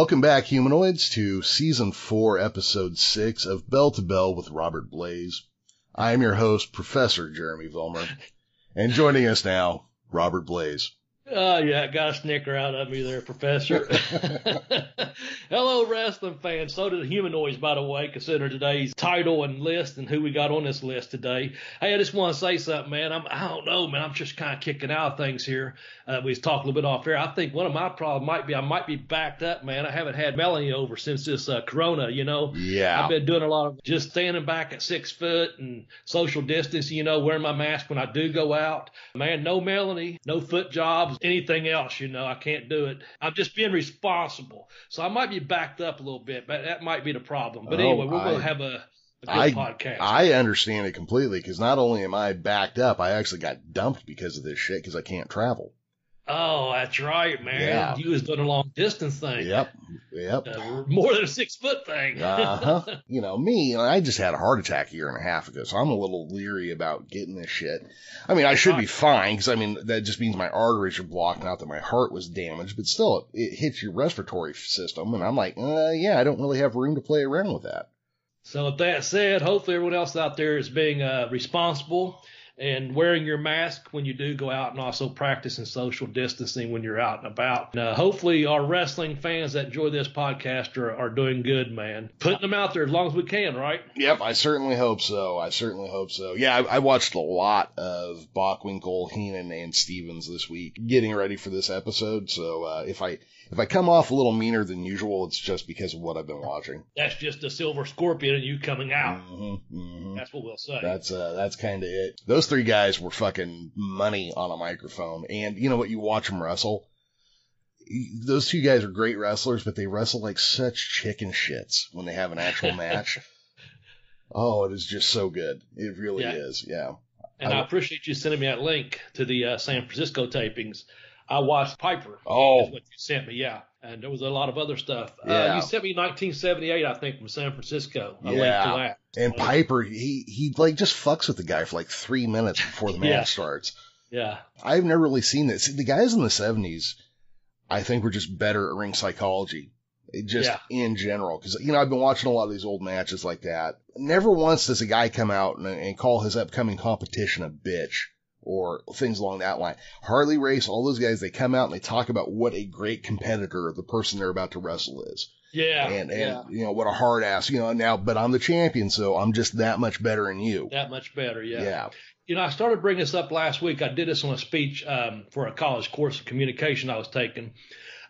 Welcome back, humanoids, to season four, episode six of Bell to Bell with Robert Blaze. I am your host, Professor Jeremy Vilmer, and joining us now, Robert Blaze. Oh, yeah, got a snicker out of me there, Professor. Hello, wrestling fans. So did the humanoids, by the way, consider today's title and list and who we got on this list today. Hey, I just want to say something, man. I'm, I don't know, man. I'm just kind of kicking out things here. Uh, we was talking a little bit off air. I think one of my problems might be I might be backed up, man. I haven't had Melanie over since this uh, Corona, you know. Yeah. I've been doing a lot of just standing back at six foot and social distancing, you know, wearing my mask when I do go out. Man, no Melanie, no foot jobs, anything else, you know. I can't do it. I'm just being responsible. So I might be backed up a little bit, but that might be the problem. But Oh, anyway, we're going to have a, a good I, podcast. I understand it completely because not only am I backed up, I actually got dumped because of this shit because I can't travel. Oh, that's right, man. Yeah. You was doing a long distance thing. Yep. Yep. Uh, more than a six foot thing. Uh-huh. you know, me, I just had a heart attack a year and a half ago, so I'm a little leery about getting this shit. I mean, I should be fine, because I mean, that just means my arteries are blocked, not that my heart was damaged, but still, it, it hits your respiratory system, and I'm like, uh, yeah, I don't really have room to play around with that. So with that said, hopefully everyone else out there is being uh, responsible and wearing your mask when you do go out and also practicing social distancing when you're out and about. Uh, hopefully our wrestling fans that enjoy this podcast are, are doing good, man. Putting them out there as long as we can, right? Yep, I certainly hope so. I certainly hope so. Yeah, I, I watched a lot of Bockwinkel, Heenan, and Stevens this week, getting ready for this episode. So uh, if I if I come off a little meaner than usual, it's just because of what I've been watching. That's just the silver scorpion and you coming out. hmm hmm That's what we'll say. That's uh, that's kind of it. Those three guys were fucking money on a microphone, and you know what? You watch them wrestle. Those two guys are great wrestlers, but they wrestle like such chicken shits when they have an actual match. Oh, it is just so good. It really Yeah. is. Yeah. and I, appreciate you sending me that link to the uh, San Francisco tapings. I watched Piper. Oh. What you sent me, yeah. And there was a lot of other stuff. Uh, you sent me 1978, I think, from San Francisco. Link Yeah. And Piper, he he like just fucks with the guy for like three minutes before the match Yeah. starts. Yeah. I've never really seen this. The guys in the seventies, I think, were just better at ring psychology, It just Yeah. in general. Because you know, I've been watching a lot of these old matches like that. Never once does a guy come out and, and call his upcoming competition a bitch or things along that line. Harley Race, all those guys, they come out and they talk about what a great competitor the person they're about to wrestle is, Yeah. and and yeah. you know what a hard ass, you know. Now, but I'm the champion, so I'm just that much better than you. That much better, yeah. yeah. You know, I started bringing this up last week. I did this on a speech um, for a college course of communication I was taking.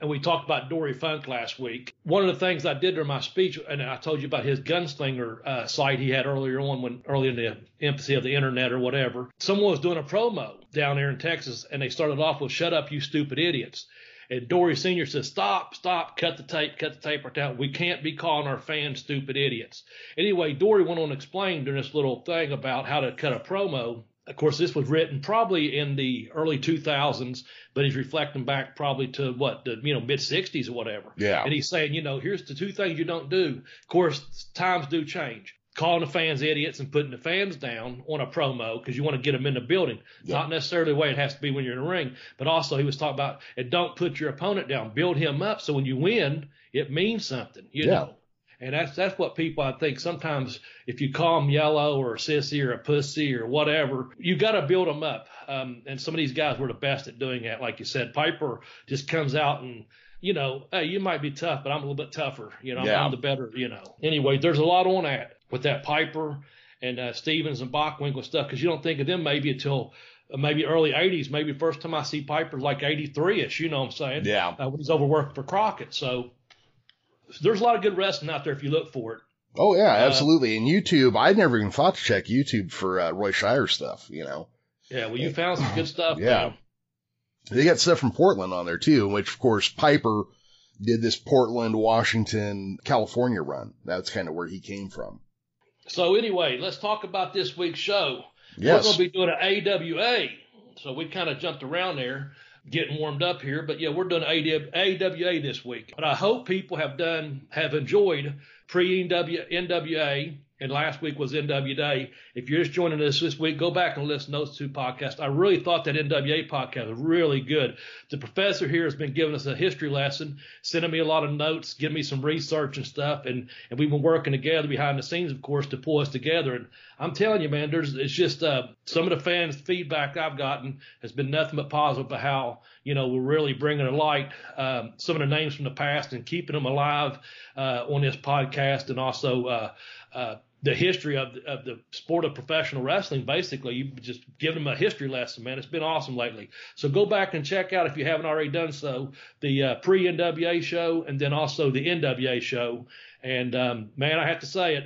And we talked about Dory Funk last week. One of the things I did during my speech, and I told you about his gunslinger uh, site he had earlier on, when early in the infancy of the internet or whatever. Someone was doing a promo down there in Texas, and they started off with "Shut up, you stupid idiots." And Dory Senior says, "Stop, stop, cut the tape, cut the tape right down. We can't be calling our fans stupid idiots." Anyway, Dory went on to explain during this little thing about how to cut a promo. Of course, this was written probably in the early 2000s, but he's reflecting back probably to what the you know mid 60s or whatever. Yeah. And he's saying, you know, here's the two things you don't do. Of course, times do change. Calling the fans idiots and putting the fans down on a promo because you want to get them in the building. Yeah. Not necessarily the way it has to be when you're in the ring, but also he was talking about and don't put your opponent down. Build him up so when you win, it means something. You Yeah. know. And that's that's what people I think sometimes if you call them yellow or a sissy or a pussy or whatever, you got to build them up. Um, and some of these guys were the best at doing that. Like you said, Piper just comes out and you know, hey, you might be tough, but I'm a little bit tougher. You know, Yeah. I'm the better. You know. Anyway, there's a lot on that with that Piper and uh, Stevens and Bockwinkel stuff because you don't think of them maybe until uh, maybe early 80s. Maybe first time I see Piper like 83 ish. You know what I'm saying? Yeah. Uh, when he's overworked for Crockett. So there's a lot of good wrestling out there if you look for it. Oh yeah, Uh, absolutely. And YouTube, I'd never even thought to check YouTube for uh, Roy Shire stuff. You know, Yeah, well, you found some good stuff. Yeah. man. they got stuff from Portland on there too, which of course Piper did this Portland, Washington, California run. That's kind of where he came from. So anyway, let's talk about this week's show. Yes. We're going to be doing an AWA. So we kind of jumped around there, getting warmed up here. But yeah, we're doing AWA this week. But I hope people have done, have enjoyed pre NWA and last week was NWA. If you're just joining us this week, go back and listen to those two podcasts. I really thought that NWA podcast was really good. The professor here has been giving us a history lesson, sending me a lot of notes, giving me some research and stuff, and and we've been working together behind the scenes, of course, to pull us together. And I'm telling you, man, there's it's just uh, some of the fans' feedback I've gotten has been nothing but positive about how you know we're really bringing to light um, some of the names from the past and keeping them alive uh, on this podcast, and also. Uh, uh, the history of the, of the sport of professional wrestling. Basically, you just give them a history lesson, man. It's been awesome lately. So go back and check out if you haven't already done so the uh, pre NWA show and then also the NWA show. And um, man, I have to say it.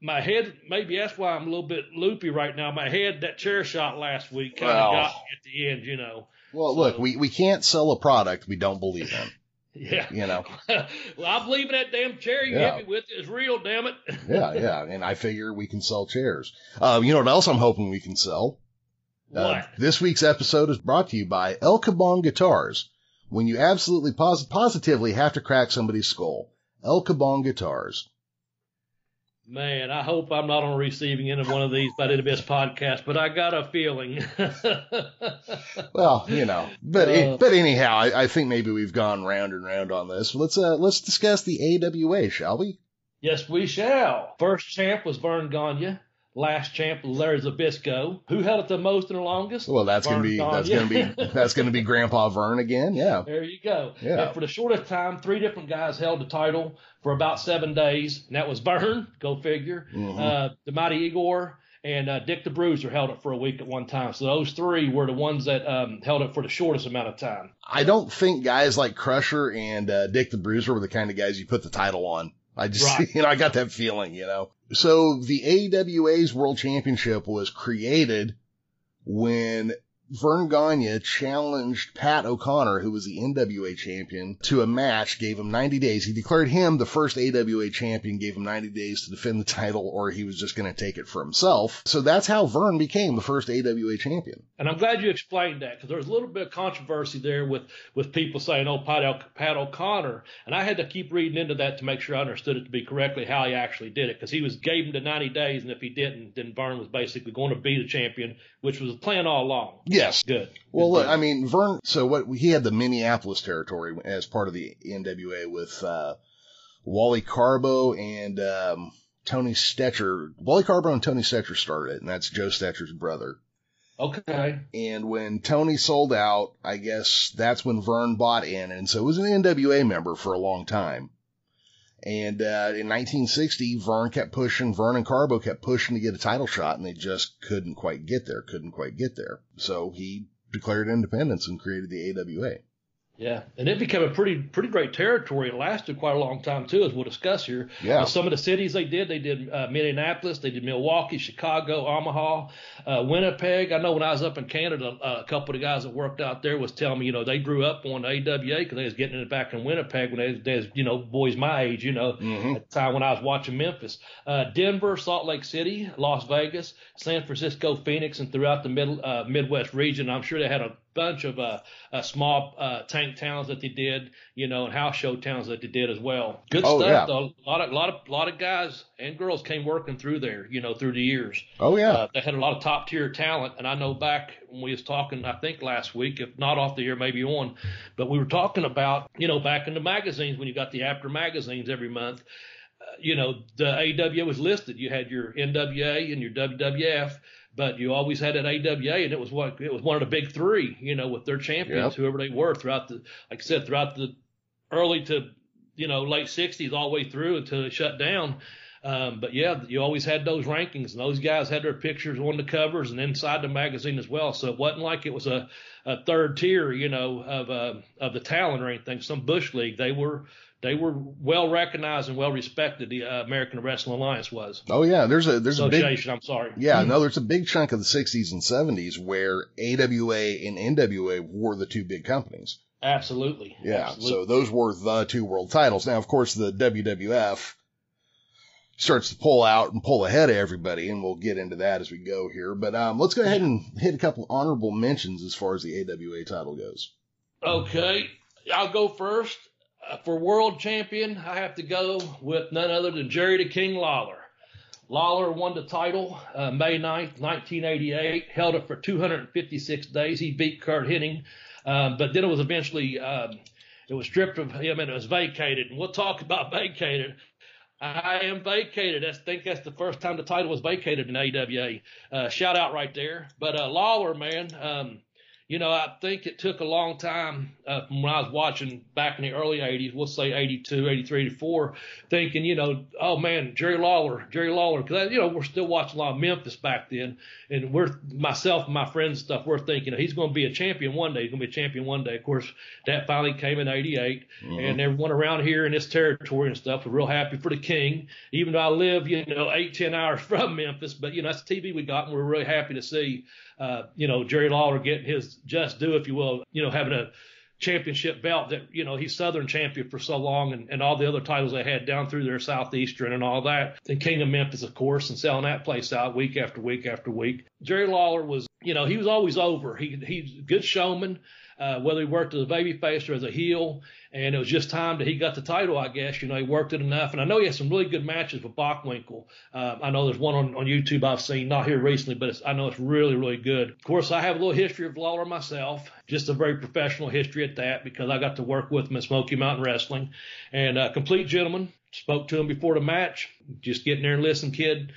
My head, maybe that's why I'm a little bit loopy right now. My head, that chair shot last week kind of well, got me at the end, you know. Well, so, look, we, we can't sell a product we don't believe in. Yeah. You know. well, I believe in that damn chair you yeah. hit me with is real, damn it. yeah, yeah. And I figure we can sell chairs. Um, you know what else I'm hoping we can sell? Uh, what? Uh, this week's episode is brought to you by El Caban Guitars. When you absolutely pos- positively have to crack somebody's skull, El Caban Guitars. Man, I hope I'm not on receiving end of one of these by the best podcast, but I got a feeling. well, you know, but uh, but anyhow, I, I, think maybe we've gone round and round on this. Let's uh let's discuss the AWA, shall we? Yes, we shall. First champ was Verne Gagne last champ Larry Zbyszko. Who held it the most and the longest? Well, that's gonna be that's gonna be that's gonna be Grandpa Vern again. Yeah. There you go. Yeah. And for the shortest time, three different guys held the title for about seven days, and that was Verne. Go figure. Mm-hmm. Uh, the Mighty Igor. And uh, Dick the Bruiser held it for a week at one time. So those three were the ones that um, held it for the shortest amount of time. I don't think guys like Crusher and uh, Dick the Bruiser were the kind of guys you put the title on. I just, right. you know, I got that feeling, you know. So the AWA's World Championship was created when Verne Gagne challenged Pat O'Connor, who was the NWA champion, to a match, gave him 90 days. He declared him the first AWA champion, gave him 90 days to defend the title, or he was just going to take it for himself. So that's how Verne became the first AWA champion. And I'm glad you explained that because there was a little bit of controversy there with, with people saying, oh, Pat, o- Pat O'Connor. And I had to keep reading into that to make sure I understood it to be correctly how he actually did it because he was gave him the 90 days, and if he didn't, then Verne was basically going to be the champion, which was the plan all along. Yes. Good. Well, look, I mean, Vern. So what he had the Minneapolis territory as part of the NWA with uh, Wally Karbo and um, Tony Stecher. Wally Karbo and Tony Stecher started it, and that's Joe Stecher's brother. Okay. And when Tony sold out, I guess that's when Vern bought in, and so it was an NWA member for a long time. And uh, in 1960, Verne kept pushing, Verne and Karbo kept pushing to get a title shot, and they just couldn't quite get there, couldn't quite get there. So he declared independence and created the AWA. Yeah, and it became a pretty pretty great territory. It lasted quite a long time too, as we'll discuss here. Yeah. Uh, some of the cities they did, they did uh, Minneapolis, they did Milwaukee, Chicago, Omaha, uh, Winnipeg. I know when I was up in Canada, uh, a couple of the guys that worked out there was telling me, you know, they grew up on AWA because they was getting it back in Winnipeg when they was, they was you know, boys my age, you know, mm-hmm. at the time when I was watching Memphis, uh, Denver, Salt Lake City, Las Vegas, San Francisco, Phoenix, and throughout the middle uh, Midwest region. I'm sure they had a bunch of uh, uh, small uh, tank towns that they did, you know, and house show towns that they did as well. Good oh, stuff. Yeah. Though. A lot of lot of lot of guys and girls came working through there, you know, through the years. Oh yeah. Uh, they had a lot of top tier talent, and I know back when we was talking, I think last week, if not off the air, maybe on, but we were talking about, you know, back in the magazines when you got the after magazines every month uh, you know, the AWA was listed. You had your NWA and your WWF, but you always had an AWA, and it was what it was one of the big three, you know, with their champions, yep. whoever they were throughout the, like I said, throughout the early to, you know, late '60s all the way through until it shut down. Um, but yeah, you always had those rankings, and those guys had their pictures on the covers and inside the magazine as well. So it wasn't like it was a, a third tier, you know, of uh, of the talent or anything. Some bush league, they were they were well recognized and well respected. The uh, American Wrestling Alliance was. Oh yeah, there's a there's a big I'm sorry. Yeah, no, there's a big chunk of the 60s and 70s where AWA and NWA were the two big companies. Absolutely. Yeah, Absolutely. so those were the two world titles. Now, of course, the WWF starts to pull out and pull ahead of everybody, and we'll get into that as we go here. But um, let's go ahead and hit a couple honorable mentions as far as the AWA title goes. Okay, I'll go first. Uh, for world champion, I have to go with none other than Jerry the King Lawler. Lawler won the title uh, May 9th, 1988, held it for 256 days. He beat Curt Hennig, um, but then it was eventually um, it was stripped of him and it was vacated. And we'll talk about vacated. I am vacated. I think that's the first time the title was vacated in AWA. Uh, shout out right there. But uh, Lawler, man, um, you know, I think it took a long time uh, from when I was watching back in the early 80s, we'll say 82, 83, 84, thinking, you know, oh man, Jerry Lawler, Jerry Lawler, because, you know, we're still watching a lot of Memphis back then. And we're, myself and my friends and stuff, we're thinking he's going to be a champion one day. He's going to be a champion one day. Of course, that finally came in 88. Mm-hmm. And everyone around here in this territory and stuff was real happy for the king, even though I live, you know, eight, 10 hours from Memphis. But, you know, that's the TV we got, and we're really happy to see uh, you know, Jerry Lawler getting his just due, if you will, you know, having a championship belt that, you know, he's Southern champion for so long and, and all the other titles they had down through their Southeastern and all that. And King of Memphis, of course, and selling that place out week after week after week. Jerry Lawler was, you know, he was always over. He, he's a good showman uh, whether he worked as a babyface or as a heel. And it was just time that he got the title, I guess. You know, he worked it enough. And I know he had some really good matches with Bockwinkel. Uh, I know there's one on, on YouTube I've seen, not here recently, but I know it's really, really good. Of course, I have a little history of Lawler myself, just a very professional history at that, because I got to work with him at Smoky Mountain Wrestling. And uh, complete gentleman. Spoke to him before the match. Just getting there and listen, kid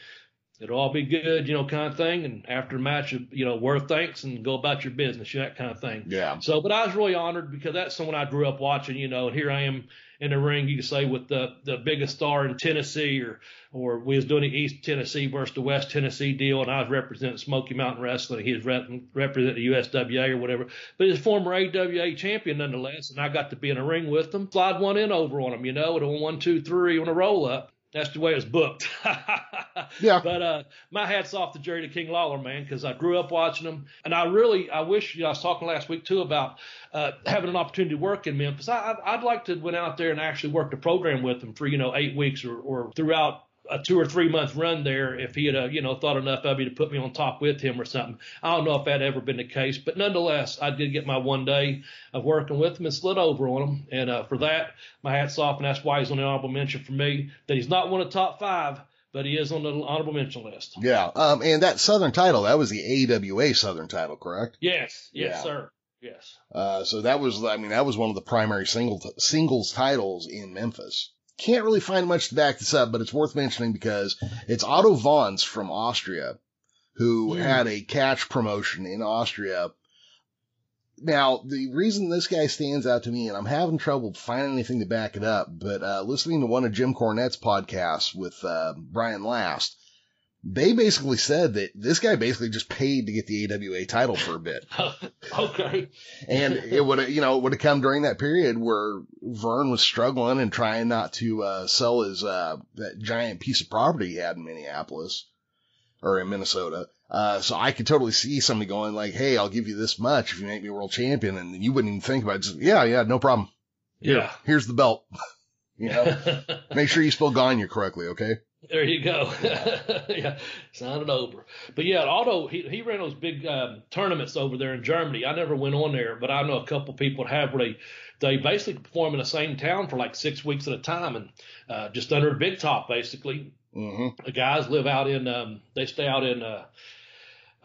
it'll all be good, you know, kind of thing. And after the match, you know, worth thanks and go about your business, that kind of thing. Yeah. So, but I was really honored because that's someone I grew up watching, you know, and here I am in the ring, you could say with the, the biggest star in Tennessee or, or we was doing the East Tennessee versus the West Tennessee deal and I was representing Smoky Mountain Wrestling. He was rep- representing the USWA or whatever, but he's former AWA champion nonetheless. And I got to be in a ring with him, slide one in over on him, you know, with a one, two, three on a roll up that's the way it's booked. yeah. But uh, my hat's off to Jerry the King Lawler, man, because I grew up watching him, and I really, I wish. You know, I was talking last week too about uh, having an opportunity to work in Memphis. I, I'd like to went out there and actually work the program with him for you know eight weeks or, or throughout a two or three month run there if he had, uh, you know, thought enough of me to put me on top with him or something. I don't know if that ever been the case, but nonetheless, I did get my one day of working with him and slid over on him. And uh, for that, my hat's off, and that's why he's on the honorable mention for me. That he's not one of the top five, but he is on the honorable mention list. Yeah. Um, and that Southern title, that was the AWA Southern title, correct? Yes. Yes, yeah. sir. Yes. Uh, so that was, I mean, that was one of the primary single t- singles titles in Memphis. Can't really find much to back this up, but it's worth mentioning because it's Otto Wanz from Austria who mm. had a catch promotion in Austria. Now, the reason this guy stands out to me, and I'm having trouble finding anything to back it up, but uh, listening to one of Jim Cornette's podcasts with uh, Brian Last, they basically said that this guy basically just paid to get the AWA title for a bit. okay. and it would have, you know, it would have come during that period where Vern was struggling and trying not to uh, sell his uh, that giant piece of property he had in Minneapolis or in Minnesota. Uh, so I could totally see somebody going like, "Hey, I'll give you this much if you make me world champion," and you wouldn't even think about it. Just, yeah, yeah, no problem. Here, yeah. Here's the belt. you know, make sure you spell Gagne correctly, okay? There you go. yeah, sign it over. But yeah, Otto, he, he ran those big um, tournaments over there in Germany. I never went on there, but I know a couple people have where they they basically perform in the same town for like six weeks at a time and uh, just under a big top, basically. Mm-hmm. The guys live out in, um, they stay out in uh,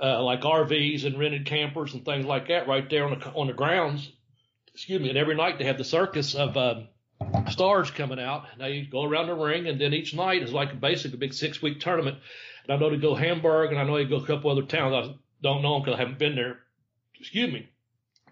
uh, like RVs and rented campers and things like that right there on the on the grounds. Excuse me. And every night they have the circus of um, stars coming out. They go around the ring, and then each night is like basically a big six week tournament. And I know they go Hamburg, and I know they go a couple other towns. I don't know because I haven't been there. Excuse me.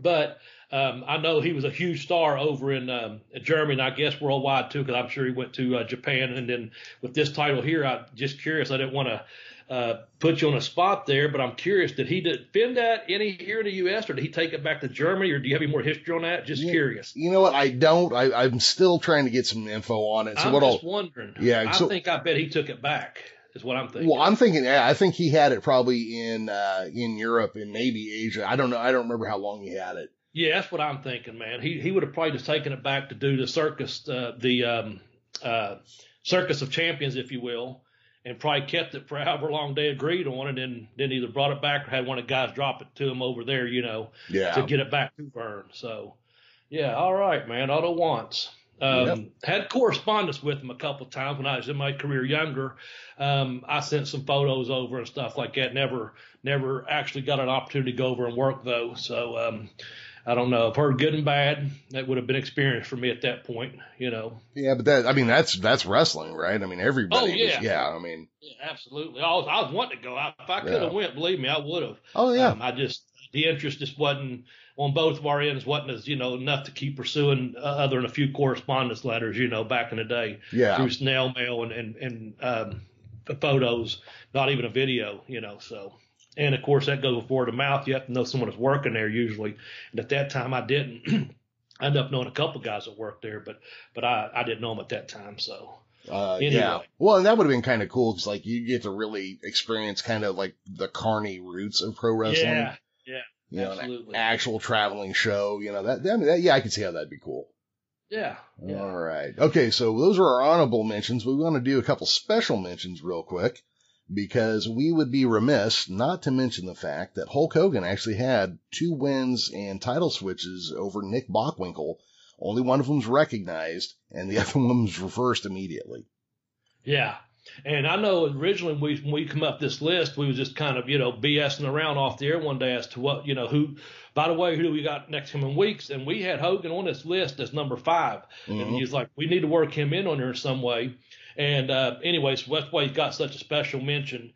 But um, I know he was a huge star over in, um, Germany, and I guess worldwide too, because I'm sure he went to uh, Japan. And then with this title here, I'm just curious. I didn't want to uh, put you on a spot there, but I'm curious, did he defend that any here in the U.S. or did he take it back to Germany or do you have any more history on that? Just yeah, curious. You know what? I don't. I, am still trying to get some info on it. So I'm what just I'll, wondering. Yeah. I so, think I bet he took it back. Is what I'm thinking. Well, I'm thinking. Yeah, I think he had it probably in uh, in Europe and maybe Asia. I don't know. I don't remember how long he had it. Yeah, that's what I'm thinking, man. He he would have probably just taken it back to do the circus, uh, the um, uh, circus of champions, if you will, and probably kept it for however long they agreed on, and then then either brought it back or had one of the guys drop it to him over there, you know, yeah. to get it back to Verne. So, yeah, all right, man. Otto Wanz. Um, yep. Had correspondence with him a couple times when I was in my career younger. Um, I sent some photos over and stuff like that. Never, never actually got an opportunity to go over and work though. So, um, I don't know. I've heard good and bad. That would have been experience for me at that point, you know. Yeah, but that I mean that's that's wrestling, right? I mean everybody. Oh yeah, was, yeah. I mean, yeah, absolutely. I was I was wanting to go. If I could have yeah. went, believe me, I would have. Oh yeah. Um, I just the interest just wasn't on both of our ends wasn't as you know enough to keep pursuing uh, other than a few correspondence letters, you know, back in the day. Yeah. Through snail mail and and and um, photos, not even a video, you know. So and of course, that goes with word of mouth. You have to know someone that's working there usually. And at that time, I didn't. I ended up knowing a couple guys that worked there, but but I, I didn't know them at that time. So uh, anyway. yeah. Well, and that would have been kind of cool because like you get to really experience kind of like the carny roots of pro wrestling. Yeah. Yeah. You absolutely. actual traveling show. You know that, that, that. Yeah, I can see how that'd be cool. Yeah, yeah. All right. Okay. So those are our honorable mentions. We want to do a couple special mentions real quick because we would be remiss not to mention the fact that Hulk Hogan actually had two wins and title switches over Nick Bockwinkel. Only one of them's recognized, and the other one's reversed immediately. Yeah. And I know originally we, when we come up this list, we was just kind of, you know, BSing around off the air one day as to what, you know, who, by the way, who do we got next coming weeks? And we had Hogan on this list as number 5 mm-hmm. And he's like, we need to work him in on here some way. And uh, anyways, that's why he's got such a special mention.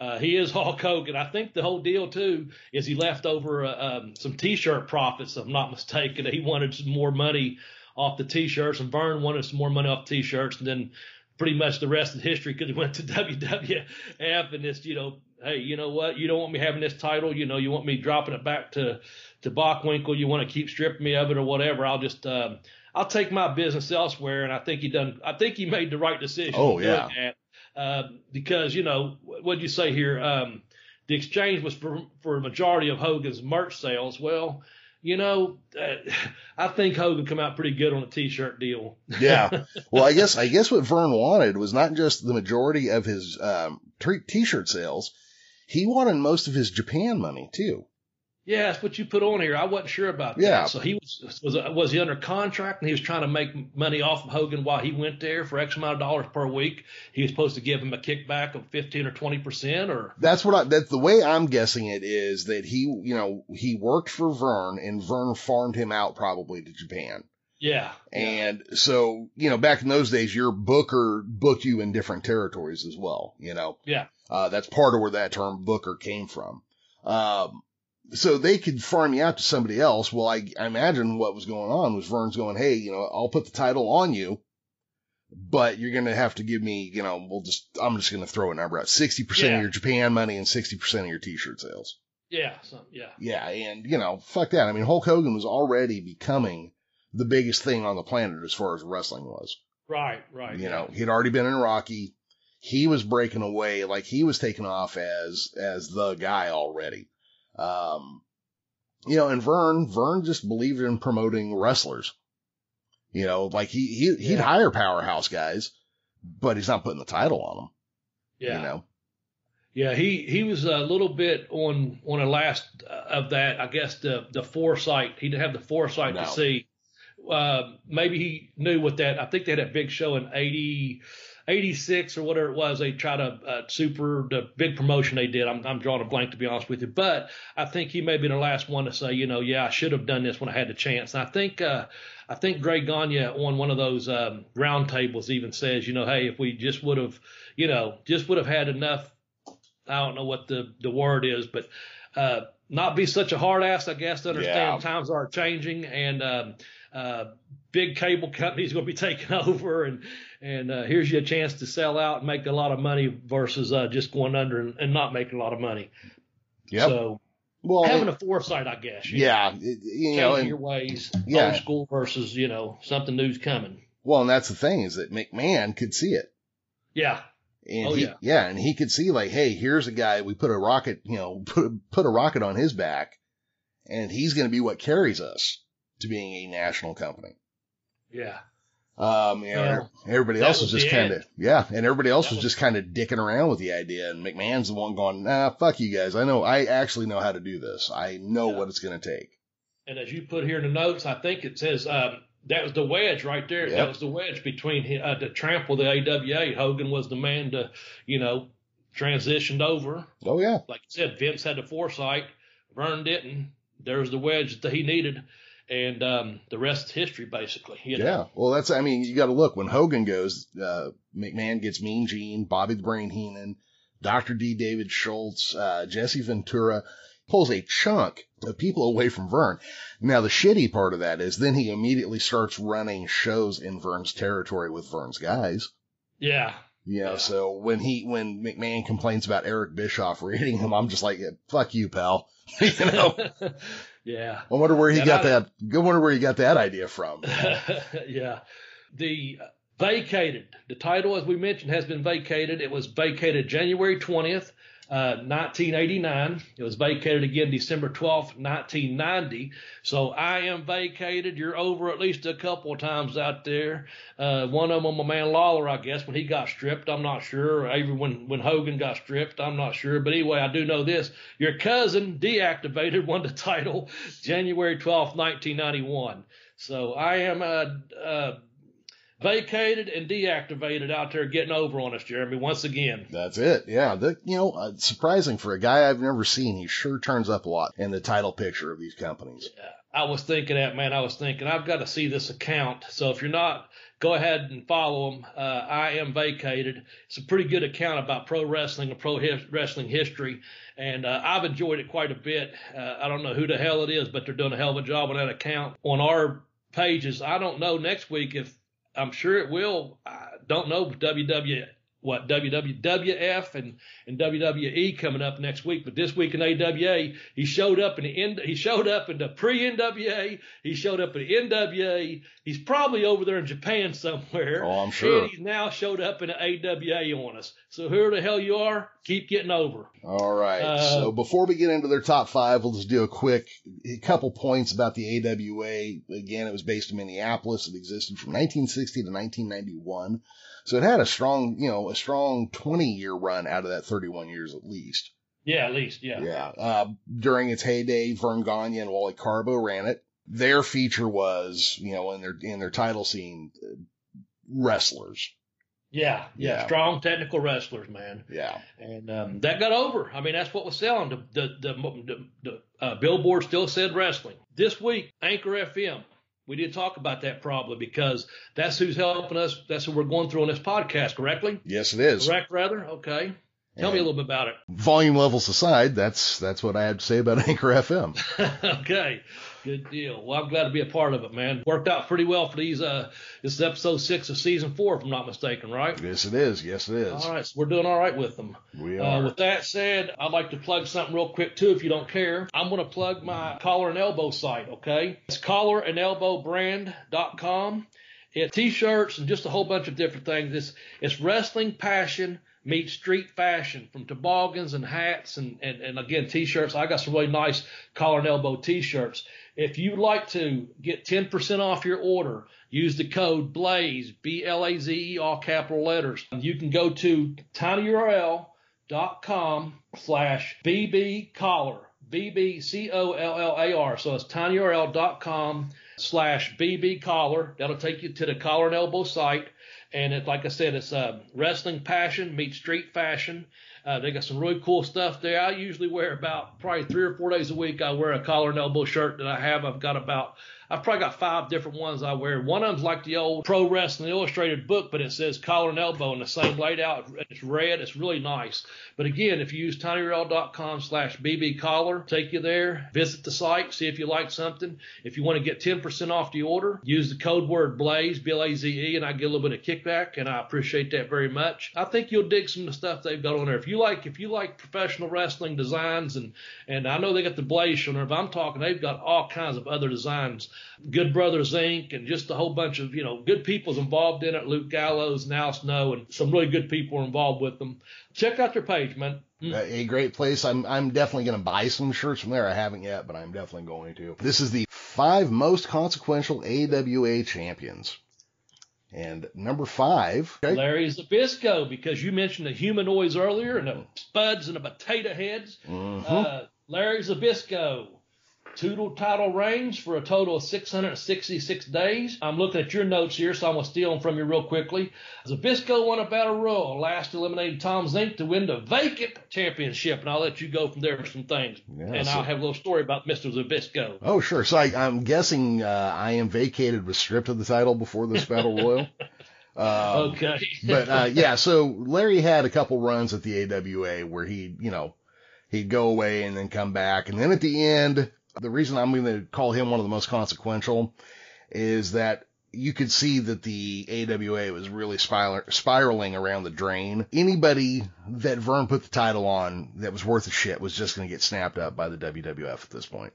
Uh, he is Hulk Hogan. I think the whole deal too is he left over uh, um, some T-shirt profits, if I'm not mistaken. He wanted some more money off the T-shirts, and Vern wanted some more money off T-shirts, and then pretty much the rest of history because he went to WWF and this, you know, hey, you know what? You don't want me having this title. You know, you want me dropping it back to to Bockwinkel. You want to keep stripping me of it or whatever. I'll just um, I'll take my business elsewhere. And I think he done. I think he made the right decision. Oh yeah. That, uh, because you know what'd you say here? Um, the exchange was for for a majority of Hogan's merch sales. Well, you know, uh, I think Hogan come out pretty good on a T-shirt deal. yeah. Well, I guess I guess what Vern wanted was not just the majority of his um, T-shirt sales. He wanted most of his Japan money too. Yeah, that's what you put on here. I wasn't sure about that. Yeah. So he was was was he under contract and he was trying to make money off of Hogan while he went there for X amount of dollars per week. He was supposed to give him a kickback of fifteen or twenty percent, or that's what I. That's the way I'm guessing it is that he, you know, he worked for Vern and Vern farmed him out probably to Japan. Yeah. And so, you know, back in those days, your booker booked you in different territories as well, you know? Yeah. Uh, that's part of where that term booker came from. Um, so they could farm you out to somebody else. Well, I, I imagine what was going on was Vern's going, Hey, you know, I'll put the title on you, but you're going to have to give me, you know, we'll just, I'm just going to throw a number out 60% yeah. of your Japan money and 60% of your t-shirt sales. Yeah. So, yeah. Yeah. And, you know, fuck that. I mean, Hulk Hogan was already becoming the biggest thing on the planet as far as wrestling was. Right. Right. You yeah. know, he'd already been in Rocky. He was breaking away like he was taking off as, as the guy already. Um, you know, and Vern, Vern just believed in promoting wrestlers. You know, like he, he he'd yeah. hire powerhouse guys, but he's not putting the title on them. Yeah. You know. Yeah, he he was a little bit on on the last of that. I guess the the foresight. He didn't have the foresight no. to see. Uh, maybe he knew what that. I think they had a big show in eighty 86 or whatever it was, they try to uh, super the big promotion they did. I'm, I'm drawing a blank to be honest with you, but I think he may be the last one to say, you know, yeah, I should have done this when I had the chance. And I think, uh, I think Greg Gagne on one of those um, roundtables even says, you know, hey, if we just would have, you know, just would have had enough. I don't know what the the word is, but uh, not be such a hard ass, I guess, to understand yeah. times are changing and um, uh, big cable companies going to be taking over and and uh, here's your chance to sell out and make a lot of money versus uh, just going under and, and, not making a lot of money. Yeah. So well, having a foresight, I guess. yeah, know, you know, and, your ways, yeah. old school versus you know something new's coming. Well, and that's the thing is that McMahon could see it. Yeah. And oh, he, yeah. yeah, and he could see like, hey, here's a guy. We put a rocket, you know, put put a rocket on his back, and he's going to be what carries us to being a national company. Yeah. Um, you know, yeah. everybody else was, was just kind of, yeah, and everybody else was, was, just kind of dicking around with the idea. And McMahon's the one going, nah, fuck you guys. I know, I actually know how to do this. I know yeah. what it's going to take. And as you put here in the notes, I think it says, um, That was the wedge right there. Yep. That was the wedge between uh, to trample the AWA. Hogan was the man to, you know, transitioned over. Oh yeah. Like you said, Vince had the foresight. Vern didn't. There's the wedge that he needed, and um, the rest is history, basically. You know? Yeah. Well, that's, I mean, you got to look when Hogan goes, uh, McMahon gets Mean Gene, Bobby the Brain Heenan, Dr. D. David Schultz, uh, Jesse Ventura, pulls a chunk of people away from Vern. Now, the shitty part of that is then he immediately starts running shows in Vern's territory with Vern's guys. Yeah. You know, Yeah. so when he, when McMahon complains about Eric Bischoff rating him, I'm just like, yeah, fuck you, pal. you know, yeah. I wonder where he And got I- that, I wonder where he got that idea from. yeah. The uh, vacated, the title, as we mentioned, has been vacated. It was vacated January 20th, uh, 1989. It was vacated again December 12th, 1990. So I am vacated. You're over at least a couple of times out there. Uh, one of them, my man Lawler, I guess, when he got stripped, I'm not sure. Even when, when Hogan got stripped, I'm not sure. But anyway, I do know this. Your cousin deactivated, won the title January 12th, 1991. So I am uh, uh, vacated and deactivated out there getting over on us, Jeremy, once again. That's it. Yeah. The, you know, uh, surprising for a guy I've never seen. He sure turns up a lot in the title picture of these companies. I was thinking that, man. I was thinking I've got to see this account. So if you're not, go ahead and follow him. Uh, I am vacated. It's a pretty good account about pro wrestling and pro his- wrestling history, and uh, I've enjoyed it quite a bit. Uh, I don't know who the hell it is, but they're doing a hell of a job on that account on our pages. I don't know next week if I'm sure it will. I don't know WW what WWF and and WWE coming up next week, but this week in AWA, he showed up in the end. He showed up in the pre NWA. He showed up in the NWA. He's probably over there in Japan somewhere. Oh, I'm sure. And he's now showed up in the AWA on us. So whoever the hell you are, keep getting over. All right. Uh, so before we get into their top five, we'll just do a quick a couple points about the AWA. Again, it was based in Minneapolis. It existed from 1960 to 1991. So it had a strong, you know, a strong 20 year run out of that 31 years at least. Yeah, at least yeah. Yeah. Uh, during its heyday, Vern Gagne and Wally Karbo ran it. Their feature was, you know, in their, in their title scene, uh, wrestlers. Yeah, yeah, Yeah. strong technical wrestlers, man. Yeah. and um, that got over. I mean, that's what was selling. The the the, the, the uh, billboard still said wrestling. This week, Anchor FM. We did talk about that probably because that's who's helping us. That's who we're going through on this podcast. Correctly? Yes, it is. Correct, rather. Okay. Tell me a little bit about it. Volume levels aside, that's, that's what I had to say about Anchor FM. okay. Good deal. Well, I'm glad to be a part of it, man. Worked out pretty well for these. Uh, this is episode six of season four, if I'm not mistaken, right? Yes, it is. Yes, it is. All right, so we're doing all right with them. We Uh, are. with that said, I'd like to plug something real quick too, if you don't care. I'm going to plug my collar and elbow site, okay? It's collarandelbowbrand.com. It's t-shirts and just a whole bunch of different things. It's, it's wrestling passion meets street fashion from toboggans and hats and, and, and again, t-shirts. I got some really nice collar and elbow t-shirts. If you'd like to get 10% off your order, use the code BLAZE, B-L-A-Z-E, all capital letters. You can go to tinyurl.com slash BB collar, BB B-B-C-O-L-L-A-R. So it's tinyurl.com slash BB collar. That'll take you to the collar and elbow site. And it, like I said, it's uh, wrestling passion meets street fashion. Uh, they got some really cool stuff there. I usually wear about probably three or four days a week. I wear a collar and elbow shirt that I have. I've got about, I've probably got five different ones I wear. One of them's like the old Pro Wrestling Illustrated book, but it says collar and elbow in the same layout. It's red. It's really nice. But again, if you use tinyurl.com slash bb collar, take you there, visit the site, see if you like something. If you want to get 10% off the order, use the code word BLAZE, B-L-A-Z-E, and I get a little bit of kickback, and I appreciate that very much. I think you'll dig some of the stuff they've got on there. If you like, if you like professional wrestling designs, and and I know they got the Blaze on there, but I'm talking, they've got all kinds of other designs. Good Brothers Inc. and just a whole bunch of you know good people's involved in it. Luke Gallows Al Snow, and some really good people are involved with them. Check out their page, man. Mm. a great place. I'm I'm definitely going to buy some shirts from there. I haven't yet, but I'm definitely going to. This is the five most consequential AWA champions. And number five, okay, Larry Zbyszko, because you mentioned the humanoids earlier and the spuds and the potato heads. Mhm. Uh, Larry Zbyszko. Two title reigns for a total of 666 days. I'm looking at your notes here, so I'm going to steal them from you real quickly. Zbyszko won a battle royal, last eliminated Tom Zenk to win the vacant championship, and I'll let you go from there with some things. Yeah, and so, I'll have a little story about Mr. Zbyszko. Oh, sure. So I, am guessing uh, I am vacated was stripped of the title before this battle royal. Um, okay. but uh, yeah, so Larry had a couple runs at the AWA where he, you know, he'd go away and then come back, and then at the end, the reason I'm going to call him one of the most consequential is that you could see that the AWA was really spiraling around the drain. Anybody that Vern put the title on that was worth a shit was just going to get snapped up by the WWF at this point.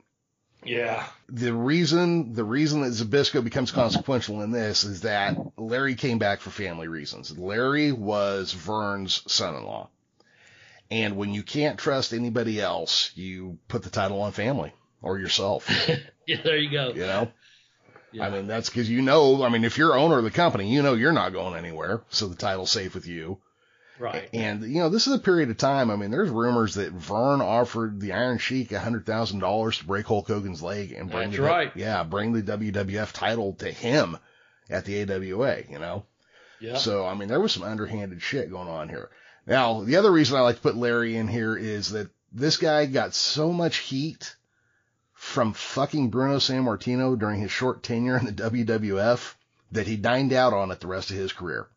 Yeah. The reason the reason that Zbyszko becomes consequential in this is that Larry came back for family reasons. Larry was Vern's son-in-law. And when you can't trust anybody else, you put the title on family or yourself. yeah, there you go. You know? Yeah. I mean, that's because you know, I mean, if you're owner of the company, you know you're not going anywhere. So the title's safe with you. Right. And, you know, this is a period of time. I mean, there's rumors that Vern offered the Iron Sheik $100,000 to break Hulk Hogan's leg and bring That's the, right. yeah, bring the WWF title to him at the AWA, you know? Yeah. So, I mean, there was some underhanded shit going on here. Now, the other reason I like to put Larry in here is that this guy got so much heat from fucking Bruno Sammartino during his short tenure in the WWF that he dined out on it the rest of his career.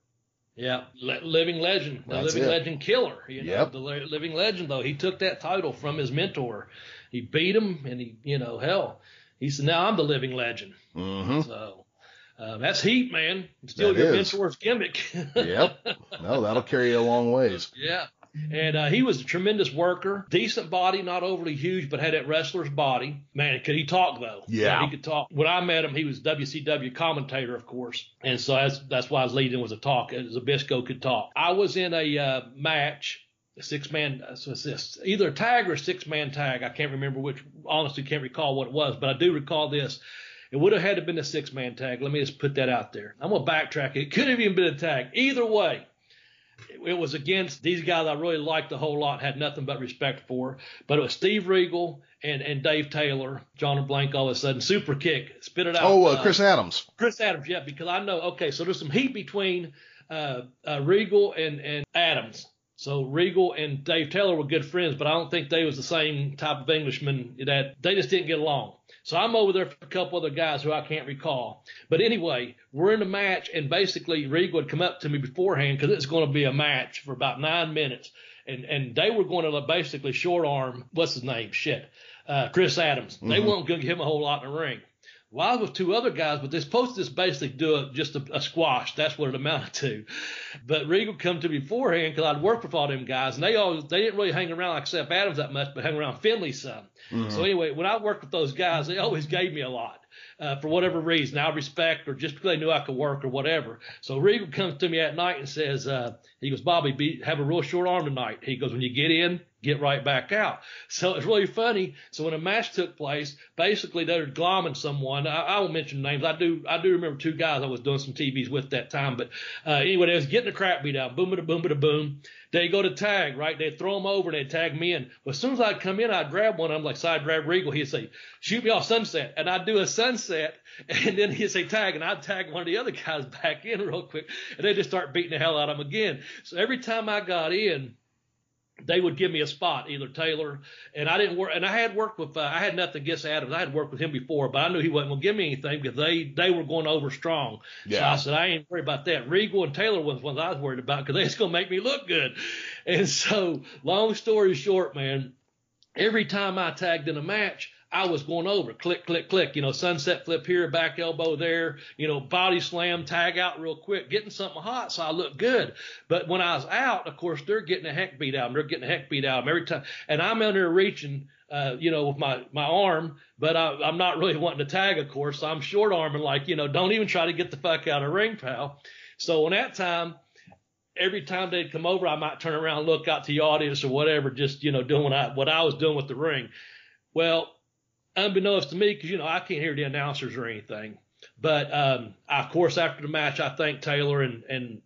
Yeah, Le- living legend, the living it. legend killer. You know, yep. the le- living legend though. He took that title from his mentor. He beat him, and he, you know, hell, he said, "Now I'm the living legend." Mm-hmm. So uh, that's heat, man. Still that your is. mentor's gimmick. yep. No, that'll carry you a long ways. Yeah. And uh, he was a tremendous worker, decent body, not overly huge, but had that wrestler's body. Man, could he talk though? Yeah, he could talk. When I met him, he was WCW commentator, of course, and so that's that's why I was leading was a talk. Zbyszko could talk. I was in a uh, match six man so it's either a tag or a six man tag. I can't remember which. Honestly, can't recall what it was, but I do recall this. It would have had to been a six man tag. Let me just put that out there. I'm gonna backtrack. It could have even been a tag. Either way, it was against these guys I really liked a whole lot, had nothing but respect for. But it was Steve Regal and, and Dave Taylor, John and Blank all of a sudden. Super kick, spit it out. Oh, uh, Chris Adams. Chris Adams, yeah, because I know, okay, so there's some heat between uh, uh, Regal and, and Adams. So Regal and Dave Taylor were good friends, but I don't think they was the same type of Englishman that they just didn't get along. So I'm over there for a couple other guys who I can't recall. But anyway, we're in a match, and basically Regal would come up to me beforehand because it's going to be a match for about nine minutes, and and they were going to basically short arm what's his name shit, uh, Chris Adams. Mm-hmm. They weren't going to give him a whole lot in the ring. Well, I was with two other guys, but they're supposed to just basically do a, just a, a, squash. That's what it amounted to. But Regal come to me beforehand because I'd worked with all them guys, and they all they didn't really hang around like Seth Adams that much, but hang around Finlay some. Mm-hmm. So anyway, when I worked with those guys, they always gave me a lot uh, for whatever reason. I respect or just because they knew I could work or whatever. So Regal comes to me at night and says, uh, he goes, Bobby, be, have a real short arm tonight. He goes, when you get in, get right back out. So it's really funny. So when a match took place, basically they were glomming someone. I, I won't mention names. I do I do remember two guys I was doing some TVs with that time. But uh, anyway, they was getting the crap beat out. Boom, boom, ba boom. They go to tag, right? They'd throw them over and they'd tag me in. But as soon as I'd come in, I'd grab one I'm like side grab Regal. He'd say, shoot me off sunset. And I'd do a sunset. And then he'd say tag. And I'd tag one of the other guys back in real quick. And they'd just start beating the hell out of him again. So every time I got in, they would give me a spot, either Taylor, and I didn't work, and I had worked with, uh, I had nothing against Adams. I had worked with him before, but I knew he wasn't going to give me anything because they, they were going over strong. Yeah. So I said, I ain't worried about that. Regal and Taylor was ones I was worried about because they was going to make me look good. And so, long story short, man, every time I tagged in a match, I was going over, click, click, click, you know, sunset flip here, back elbow there, you know, body slam, tag out real quick, getting something hot so I look good. But when I was out, of course, they're getting a heck beat out. They're getting a heck beat out every time. And I'm in there reaching, uh, you know, with my, my arm, but I, I'm not really wanting to tag, of course. So I'm short arming like, you know, don't even try to get the fuck out of ring, pal. So in that time, every time they'd come over, I might turn around, look out to the audience or whatever, just, you know, doing what I, what I was doing with the ring. Well, unbeknownst to me, because you know I can't hear the announcers or anything. But um, I, of course, after the match, I thanked Taylor and and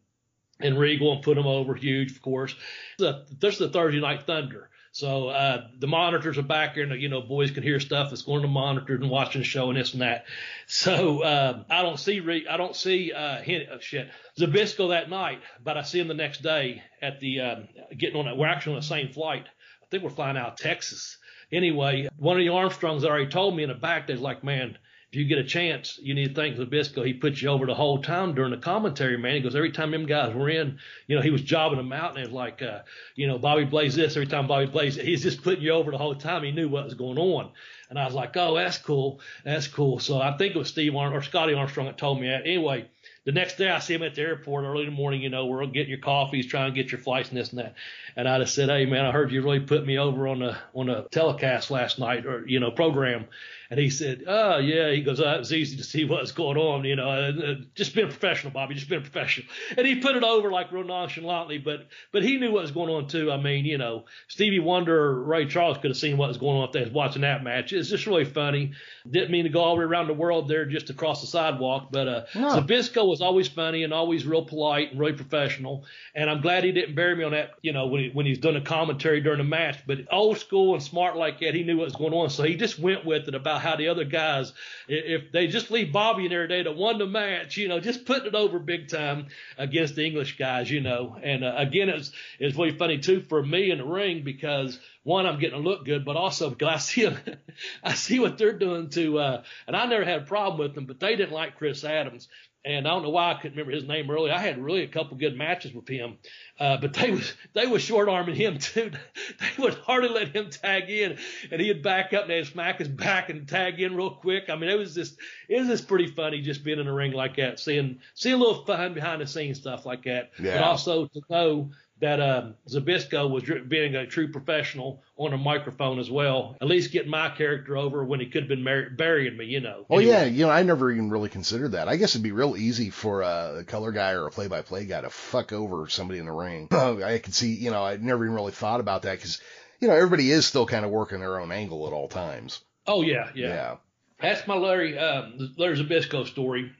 and Regal and put them over huge, of course. The, this is the Thursday Night Thunder. So uh, the monitors are back here, and you know boys can hear stuff that's going to monitors and watching the show and this and that. So uh, I don't see re- I don't see uh, hint, oh, shit Zbyszko that night, but I see him the next day at the um, getting on. We're actually on the same flight. I think we're flying out of Texas. Anyway, one of the Armstrongs already told me in the back. They're like, man, if you get a chance, you need to thank Zbyszko. He put you over the whole time during the commentary, man. He goes, every time them guys were in, you know, he was jobbing them out and it was like, uh, you know, Bobby Blaze this every time Bobby Blaze, he's just putting you over the whole time. He knew what was going on. And I was like, oh, that's cool. That's cool. So I think it was Steve Arm- or Scotty Armstrong that told me that. Anyway, the next day I see him at the airport early in the morning, you know, we're getting your coffees, trying to get your flights and this and that. And I just said, Hey man, I heard you really put me over on the, on the telecast last night or, you know, program. And he said, Oh yeah. He goes, oh, it was easy to see what's going on. You know, uh, just being professional, Bobby, just being professional. And he put it over like real nonchalantly, but, but he knew what was going on too. I mean, you know, Stevie Wonder, or Ray Charles could have seen what was going on if they was watching that match. It's just really funny. Didn't mean to go all the way around the world there just across the sidewalk, but, uh, no. Zbyszko was always funny and always real polite and really professional. And I'm glad he didn't bury me on that, you know, when, he, when he's done a commentary during the match, but old school and smart like that, he knew what was going on. So he just went with it about how the other guys, if they just leave Bobby in there today to won the match, you know, just putting it over big time against the English guys, you know. And uh, again, it's it's really funny too for me in the ring because one, I'm getting to look good, but also because I see them, I see what they're doing to, uh, and I never had a problem with them, but they didn't like Chris Adams and I don't know why I couldn't remember his name earlier. I had really a couple good matches with him, uh, but they was they was short arming him too. They would hardly let him tag in, and he'd back up and they'd smack his back and tag in real quick. I mean, it was just it was just pretty funny just being in a ring like that, seeing seeing a little fun behind the scenes stuff like that, yeah. and also to know that um, Zbyszko was being a true professional on a microphone as well. At least getting my character over when he could have been mar- burying me, you know. Oh anyway. yeah, you know, I never even really considered that. I guess it'd be real easy for a color guy or a play-by-play guy to fuck over somebody in the ring. I could see, you know, I never even really thought about that because, you know, everybody is still kind of working their own angle at all times. Oh yeah, yeah. Yeah. That's my Larry, um, Larry Zbyszko story.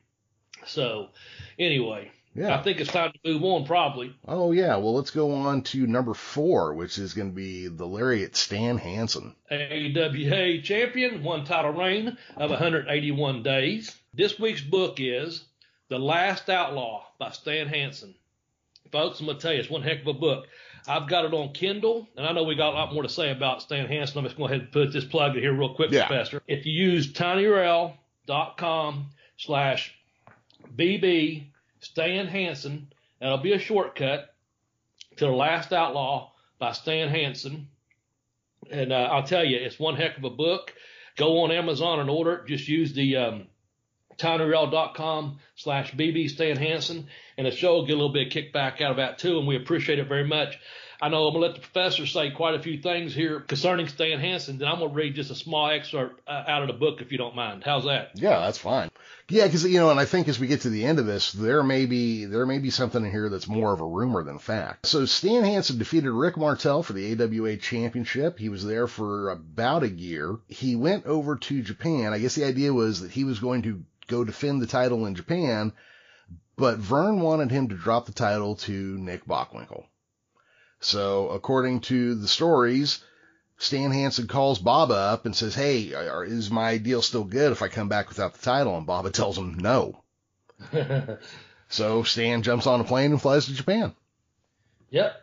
So, anyway. Yeah. I think it's time to move on, probably. Oh, yeah. Well, let's go on to number four, which is going to be the Lariat Stan Hansen. AWA champion, one title reign of 181 days. This week's book is The Last Outlaw by Stan Hansen. Folks, I'm going to tell you, it's one heck of a book. I've got it on Kindle, and I know we got a lot more to say about Stan Hansen. I'm just going to go ahead and put this plug in here real quick, yeah. Professor. If you use tinyurl.com slash BB Stan Hansen. That'll be a shortcut to The Last Outlaw by Stan Hansen. And uh, I'll tell you, it's one heck of a book. Go on Amazon and order it. Just use the um, tinyurl.com slash BB Stan Hansen, and the show will get a little bit of kickback out of that too, and we appreciate it very much. I know I'm going to let the professor say quite a few things here concerning Stan Hansen. Then I'm going to read just a small excerpt uh, out of the book, if you don't mind. How's that? Yeah, that's fine. Yeah, because you know, and I think as we get to the end of this, there may be there may be something in here that's more of a rumor than fact. So Stan Hansen defeated Rick Martel for the AWA Championship. He was there for about a year. He went over to Japan. I guess the idea was that he was going to go defend the title in Japan, but Vern wanted him to drop the title to Nick Bockwinkel. So according to the stories, Stan Hansen calls Baba up and says, Hey, is my deal still good if I come back without the title? And Baba tells him no. so Stan jumps on a plane and flies to Japan. Yep.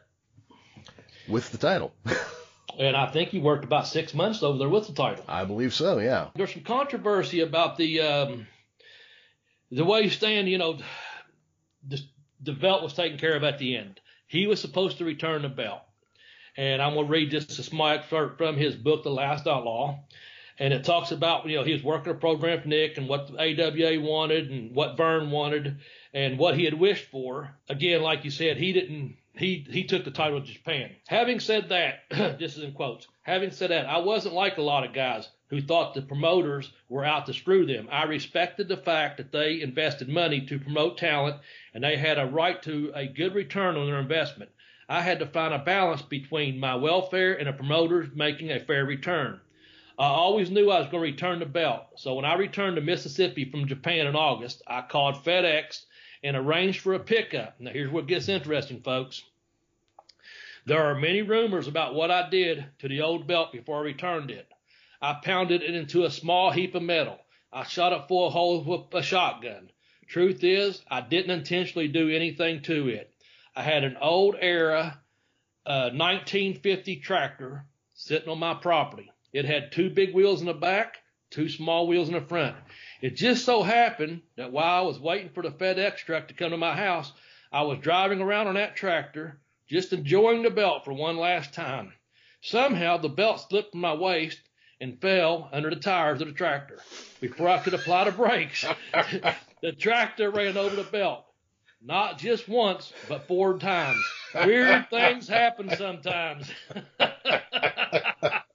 With the title. and I think he worked about six months over there with the title. I believe so, yeah. There's some controversy about the um, the way Stan, you know, the, the belt was taken care of at the end. He was supposed to return the belt. And I'm going to read just a small excerpt from his book, The Last Outlaw. And it talks about, you know, he was working a program for Nick and what the AWA wanted and what Vern wanted and what he had wished for. Again, like you said, he didn't, he, he took the title to Japan. Having said that, this is in quotes, having said that, I wasn't like a lot of guys who thought the promoters were out to screw them. I respected the fact that they invested money to promote talent and they had a right to a good return on their investment. I had to find a balance between my welfare and the promoters making a fair return. I always knew I was going to return the belt, so when I returned to Mississippi from Japan in August, I called FedEx and arranged for a pickup. Now, here's what gets interesting, folks. There are many rumors about what I did to the old belt before I returned it. I pounded it into a small heap of metal. I shot it full of holes with a shotgun. Truth is, I didn't intentionally do anything to it. I had an old era uh, 1950 tractor sitting on my property. It had two big wheels in the back, two small wheels in the front. It just so happened that while I was waiting for the FedEx truck to come to my house, I was driving around on that tractor, just enjoying the belt for one last time. Somehow the belt slipped from my waist and fell under the tires of the tractor. Before I could apply the brakes, the tractor ran over the belt. Not just once, but four times. Weird things happen sometimes.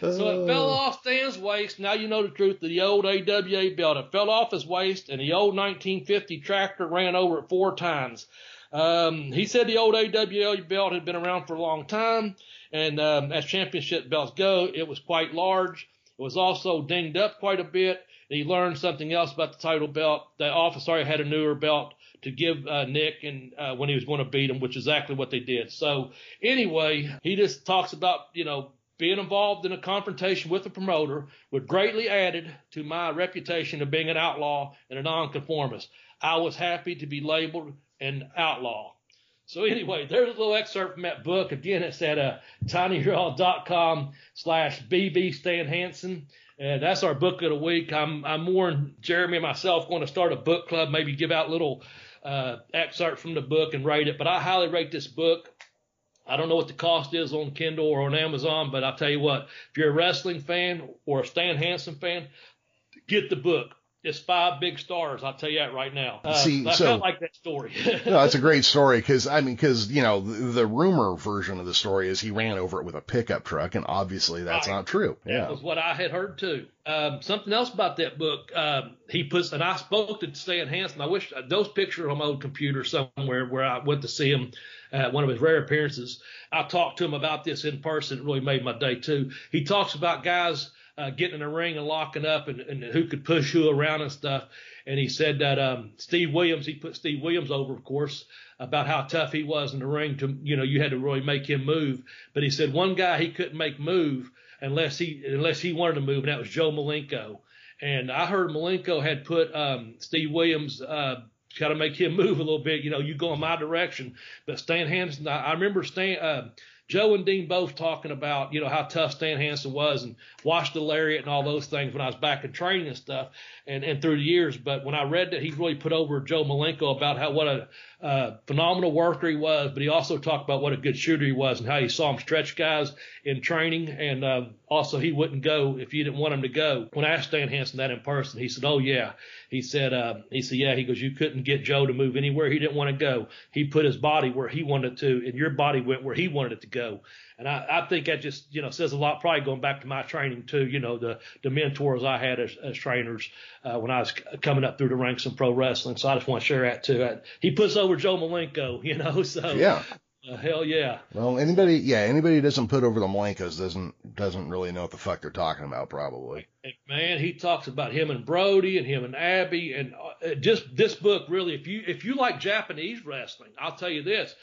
so it fell off Stan's waist. Now you know the truth of the old AWA belt. It fell off his waist, and the old 1950 tractor ran over it four times. Um, he said the old AWA belt had been around for a long time, and um, as championship belts go, it was quite large. It was also dinged up quite a bit. He learned something else about the title belt. The officer had a newer belt to give uh, Nick and uh, when he was going to beat him, which is exactly what they did. So anyway, he just talks about you know being involved in a confrontation with a promoter would greatly added to my reputation of being an outlaw and a nonconformist. I was happy to be labeled an outlaw. So anyway, there's a little excerpt from that book. Again, it's at uh, tinyurl.com slash bb Stan Hansen. And that's our book of the week. I'm, I'm more Jeremy and myself going to start a book club, maybe give out little uh, excerpts from the book and rate it. But I highly rate this book. I don't know what the cost is on Kindle or on Amazon, but I'll tell you what, if you're a wrestling fan or a Stan Hansen fan, get the book. It's five big stars. I'll tell you that right now. Uh, See, I so- like that story. no, that's a great story because I mean, because you know, the, the rumor version of the story is he ran over it with a pickup truck, and obviously that's Right. not true. That Yeah. was what I had heard too. Um, something else about that book, um, he puts, and I spoke to Stan Hansen. I wish uh, those pictures on my old computer somewhere where I went to see him at one of his rare appearances. I talked to him about this in person. It really made my day too. He talks about guys uh, getting in a ring and locking up and, and who could push who around and stuff. And he said that um, Steve Williams, he put Steve Williams over, of course, about how tough he was in the ring. To you know, you had to really make him move. But he said one guy he couldn't make move unless he unless he wanted to move, and that was Joe Malenko. And I heard Malenko had put um, Steve Williams. Uh, Got to make him move a little bit, you know. You go in my direction, but Stan Hansen. I, I remember Stan, uh, Joe and Dean both talking about, you know, how tough Stan Hansen was and watched the lariat and all those things when I was back in training and stuff and, and through the years. But when I read that he really put over Joe Malenko about how what a uh, phenomenal worker he was, but he also talked about what a good shooter he was and how he saw him stretch guys in training. And um, also he wouldn't go if you didn't want him to go. When I asked Stan Hansen that in person, he said, "Oh yeah." He said, uh, "He said, yeah." He goes, "You couldn't get Joe to move anywhere he didn't want to go. He put his body where he wanted to, and your body went where he wanted it to go." And I, I think that just you know says a lot. Probably going back to my training too. You know the the mentors I had as, as trainers uh, when I was coming up through the ranks in pro wrestling. So I just want to share that too. Uh, he puts over Joe Malenko. You know, so Yeah. Uh, hell yeah. Well, anybody, yeah, anybody who doesn't put over the Malenkos doesn't doesn't really know what the fuck they're talking about, probably. And man, he talks about him and Brody and him and Abby and uh, just this book really. If you if you like Japanese wrestling, I'll tell you this: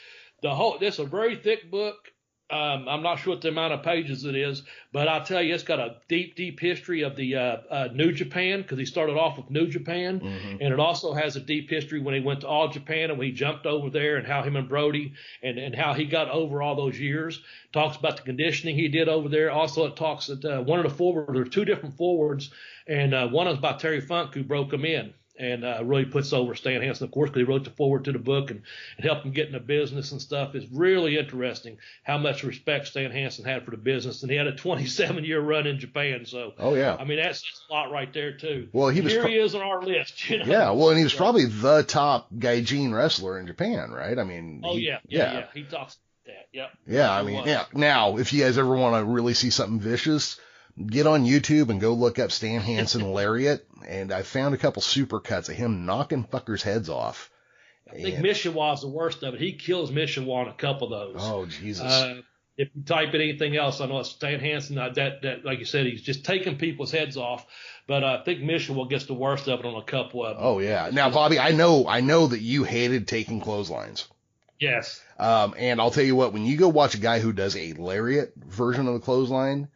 the whole this is a very thick book. Um, I'm not sure what the amount of pages it is, but I'll tell you, it's got a deep, deep history of the uh, uh, New Japan because he started off with New Japan, Mhm. and it also has a deep history when he went to All Japan and when he jumped over there and how him and Brody and, and how he got over all those years. Talks about the conditioning he did over there. Also, it talks that uh, one of the forwards, there are two different forwards, and uh, one is by Terry Funk who broke him in. And uh, really puts over Stan Hansen, of course, because he wrote the forward to the book and, and helped him get into business and stuff. It's really interesting how much respect Stan Hansen had for the business, and he had a 27 year run in Japan. So, Oh yeah. I mean, that's a lot right there too. Well, he was Here pro- he is on our list. You know? Yeah, well, and he was probably the top gaijin wrestler in Japan, right? I mean, Oh he- yeah, yeah, yeah. He talks about that. Yep. Yeah, I mean, yeah. Now, if you guys ever want to really see something vicious, get on YouTube and go look up Stan Hansen lariat, and I found a couple super cuts of him knocking fuckers' heads off. I think And- Mishawa's the worst of it. He kills Mishawa on a couple of those. oh Jesus! Uh, if you type in anything else, I know it's Stan Hansen. uh, That that like you said, he's just taking people's heads off. But uh, I think Mishawa gets the worst of it on a couple of them. oh yeah. Now, Bobby, I know, I know that you hated taking clotheslines. Yes. Um, and I'll tell you what, when you go watch a guy who does a lariat version of the clothesline,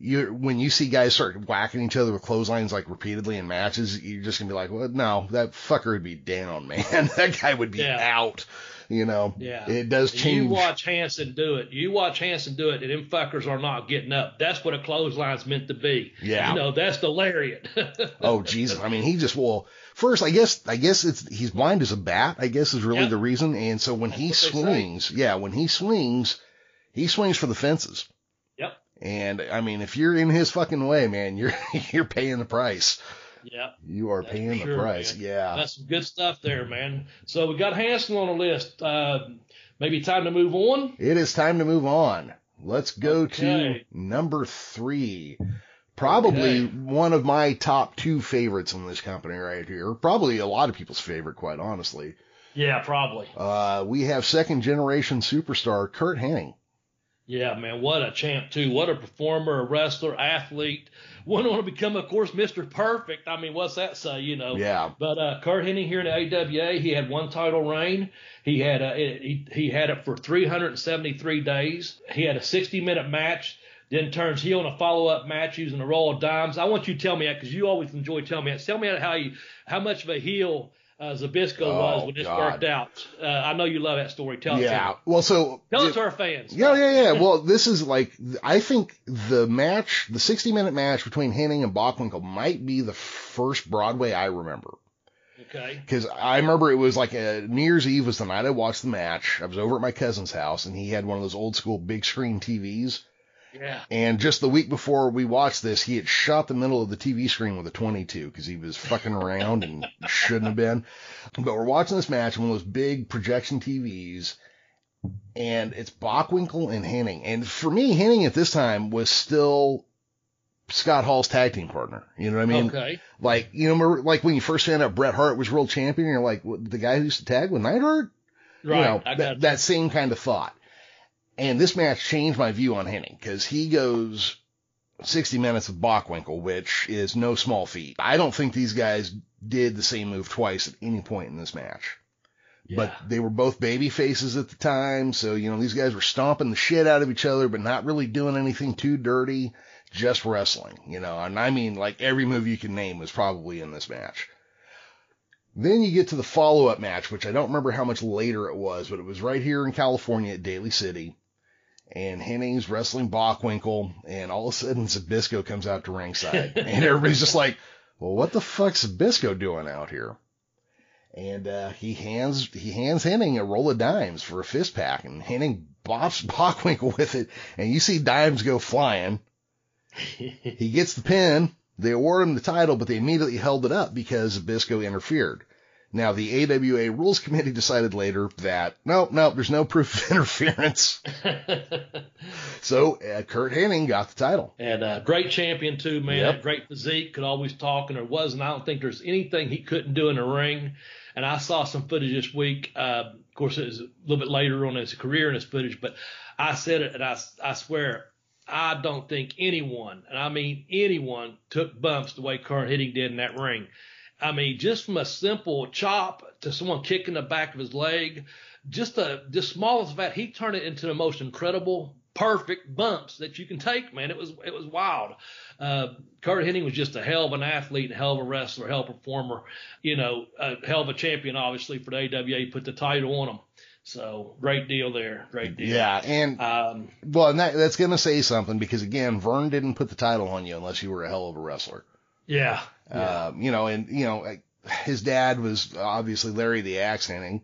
you when you see guys start whacking each other with clotheslines like repeatedly in matches, you're just gonna be like, well, no, that fucker would be down, man. that guy would be Yeah. out. You know, Yeah. it does change. You watch Hansen do it. You watch Hansen do it, and them fuckers are not getting up. That's what a clothesline's meant to be. Yeah. You know, that's the lariat. oh Jesus! I mean, he just well. First, I guess I guess it's he's blind as a bat. I guess is really Yep. the reason. And so when he That's say. swings, yeah, when he swings, he swings for the fences. And I mean, if you're in his fucking way, man, you're you're paying the price. yeah. You are paying for the price. man. Yeah. That's some good stuff there, man. So we got Hansen on the list. Uh, maybe time to move on. It is time to move on. Let's go Okay. to number three. Probably Okay. one of my top two favorites in this company right here. Probably a lot of people's favorite, quite honestly. Yeah, probably. Uh, we have second generation superstar Kurt Hennig. Yeah, man, what a champ too. What a performer, a wrestler, athlete. Went on to become, of course, Mr. Perfect. I mean, what's that say? You know. Yeah. But uh, Kurt Hennig here in the AWA, he had one title reign. He had uh, it, he he had it for 373 days. He had a 60 minute match. Then turns heel in a follow up match using the roll of dimes. I want you to tell me that because you always enjoy telling me that. Tell me how you how much of a heel uh, Zbyszko was Oh, when this God. worked out. Uh, I know you love that story. Tell it to Yeah. Well, so. Tell it to our fans. Yeah, yeah, yeah. Well, this is like, I think the match, the 60 minute match between Hennig and Bockwinkel might be the first Broadway I remember. Okay. Cause I remember it was like a New Year's Eve was the night I watched the match. I was over at my cousin's house and he had one of those old school big screen TVs. Yeah. And just the week before we watched this, he had shot the middle of the TV screen with a 22 because he was fucking around and shouldn't have been. But we're watching this match on one of those big projection TVs, and it's Bockwinkel and Hennig. And for me, Hennig at this time was still Scott Hall's tag team partner. You know what I mean? okay. Like, you know, remember, like when you first found out Bret Hart was world champion, you're like, what, the guy who used to tag with Neidhart? Right. you know, I got that, that same kind of thought. And this match changed my view on Hennig because he goes 60 minutes with Bockwinkel, which is no small feat. I don't think these guys did the same move twice at any point in this match. yeah. But they were both baby faces at the time, so you know these guys were stomping the shit out of each other, but not really doing anything too dirty, just wrestling, you know. And I mean, like every move you can name was probably in this match. Then you get to the follow up match, which I don't remember how much later it was, but it was right here in California at Daly City. And Hennig's wrestling Bockwinkel, and all of a sudden Zbyszko comes out to ringside. and everybody's just like, well, what the fuck's Zbyszko doing out here? And uh, he hands he hands Hennig a roll of dimes for a fist pack, and Hennig bops Bockwinkel with it, and you see dimes go flying. He gets the pin. They award him the title, but they immediately held it up because Zbyszko interfered. Now, the AWA Rules Committee decided later that, no, no, there's no proof of interference. So, uh, Kurt Hennig got the title. and uh, great champion too, man. Yep. Great physique, could always talk, and there wasn't. I don't think there's anything he couldn't do in the ring. And I saw some footage this week. Uh, of course, it was a little bit later on in his career in his footage, but I said it, and I, I swear, I don't think anyone, and I mean anyone, took bumps the way Kurt Hennig did in that ring. I mean, just from a simple chop to someone kicking the back of his leg, just the the smallest of that, he turned it into the most incredible, perfect bumps that you can take. Man, it was it was wild. Uh, Kurt Hennig was just a hell of an athlete, a hell of a wrestler, a hell of a performer. You know, a hell of a champion, obviously for the AWA. He put the title on him. So great deal there, great deal. Yeah, and Um, well, and that, that's going to say something because again, Vern didn't put the title on you unless you were a hell of a wrestler. Yeah. yeah. Um, you know, and you know, his dad was obviously Larry the Axe Hennig.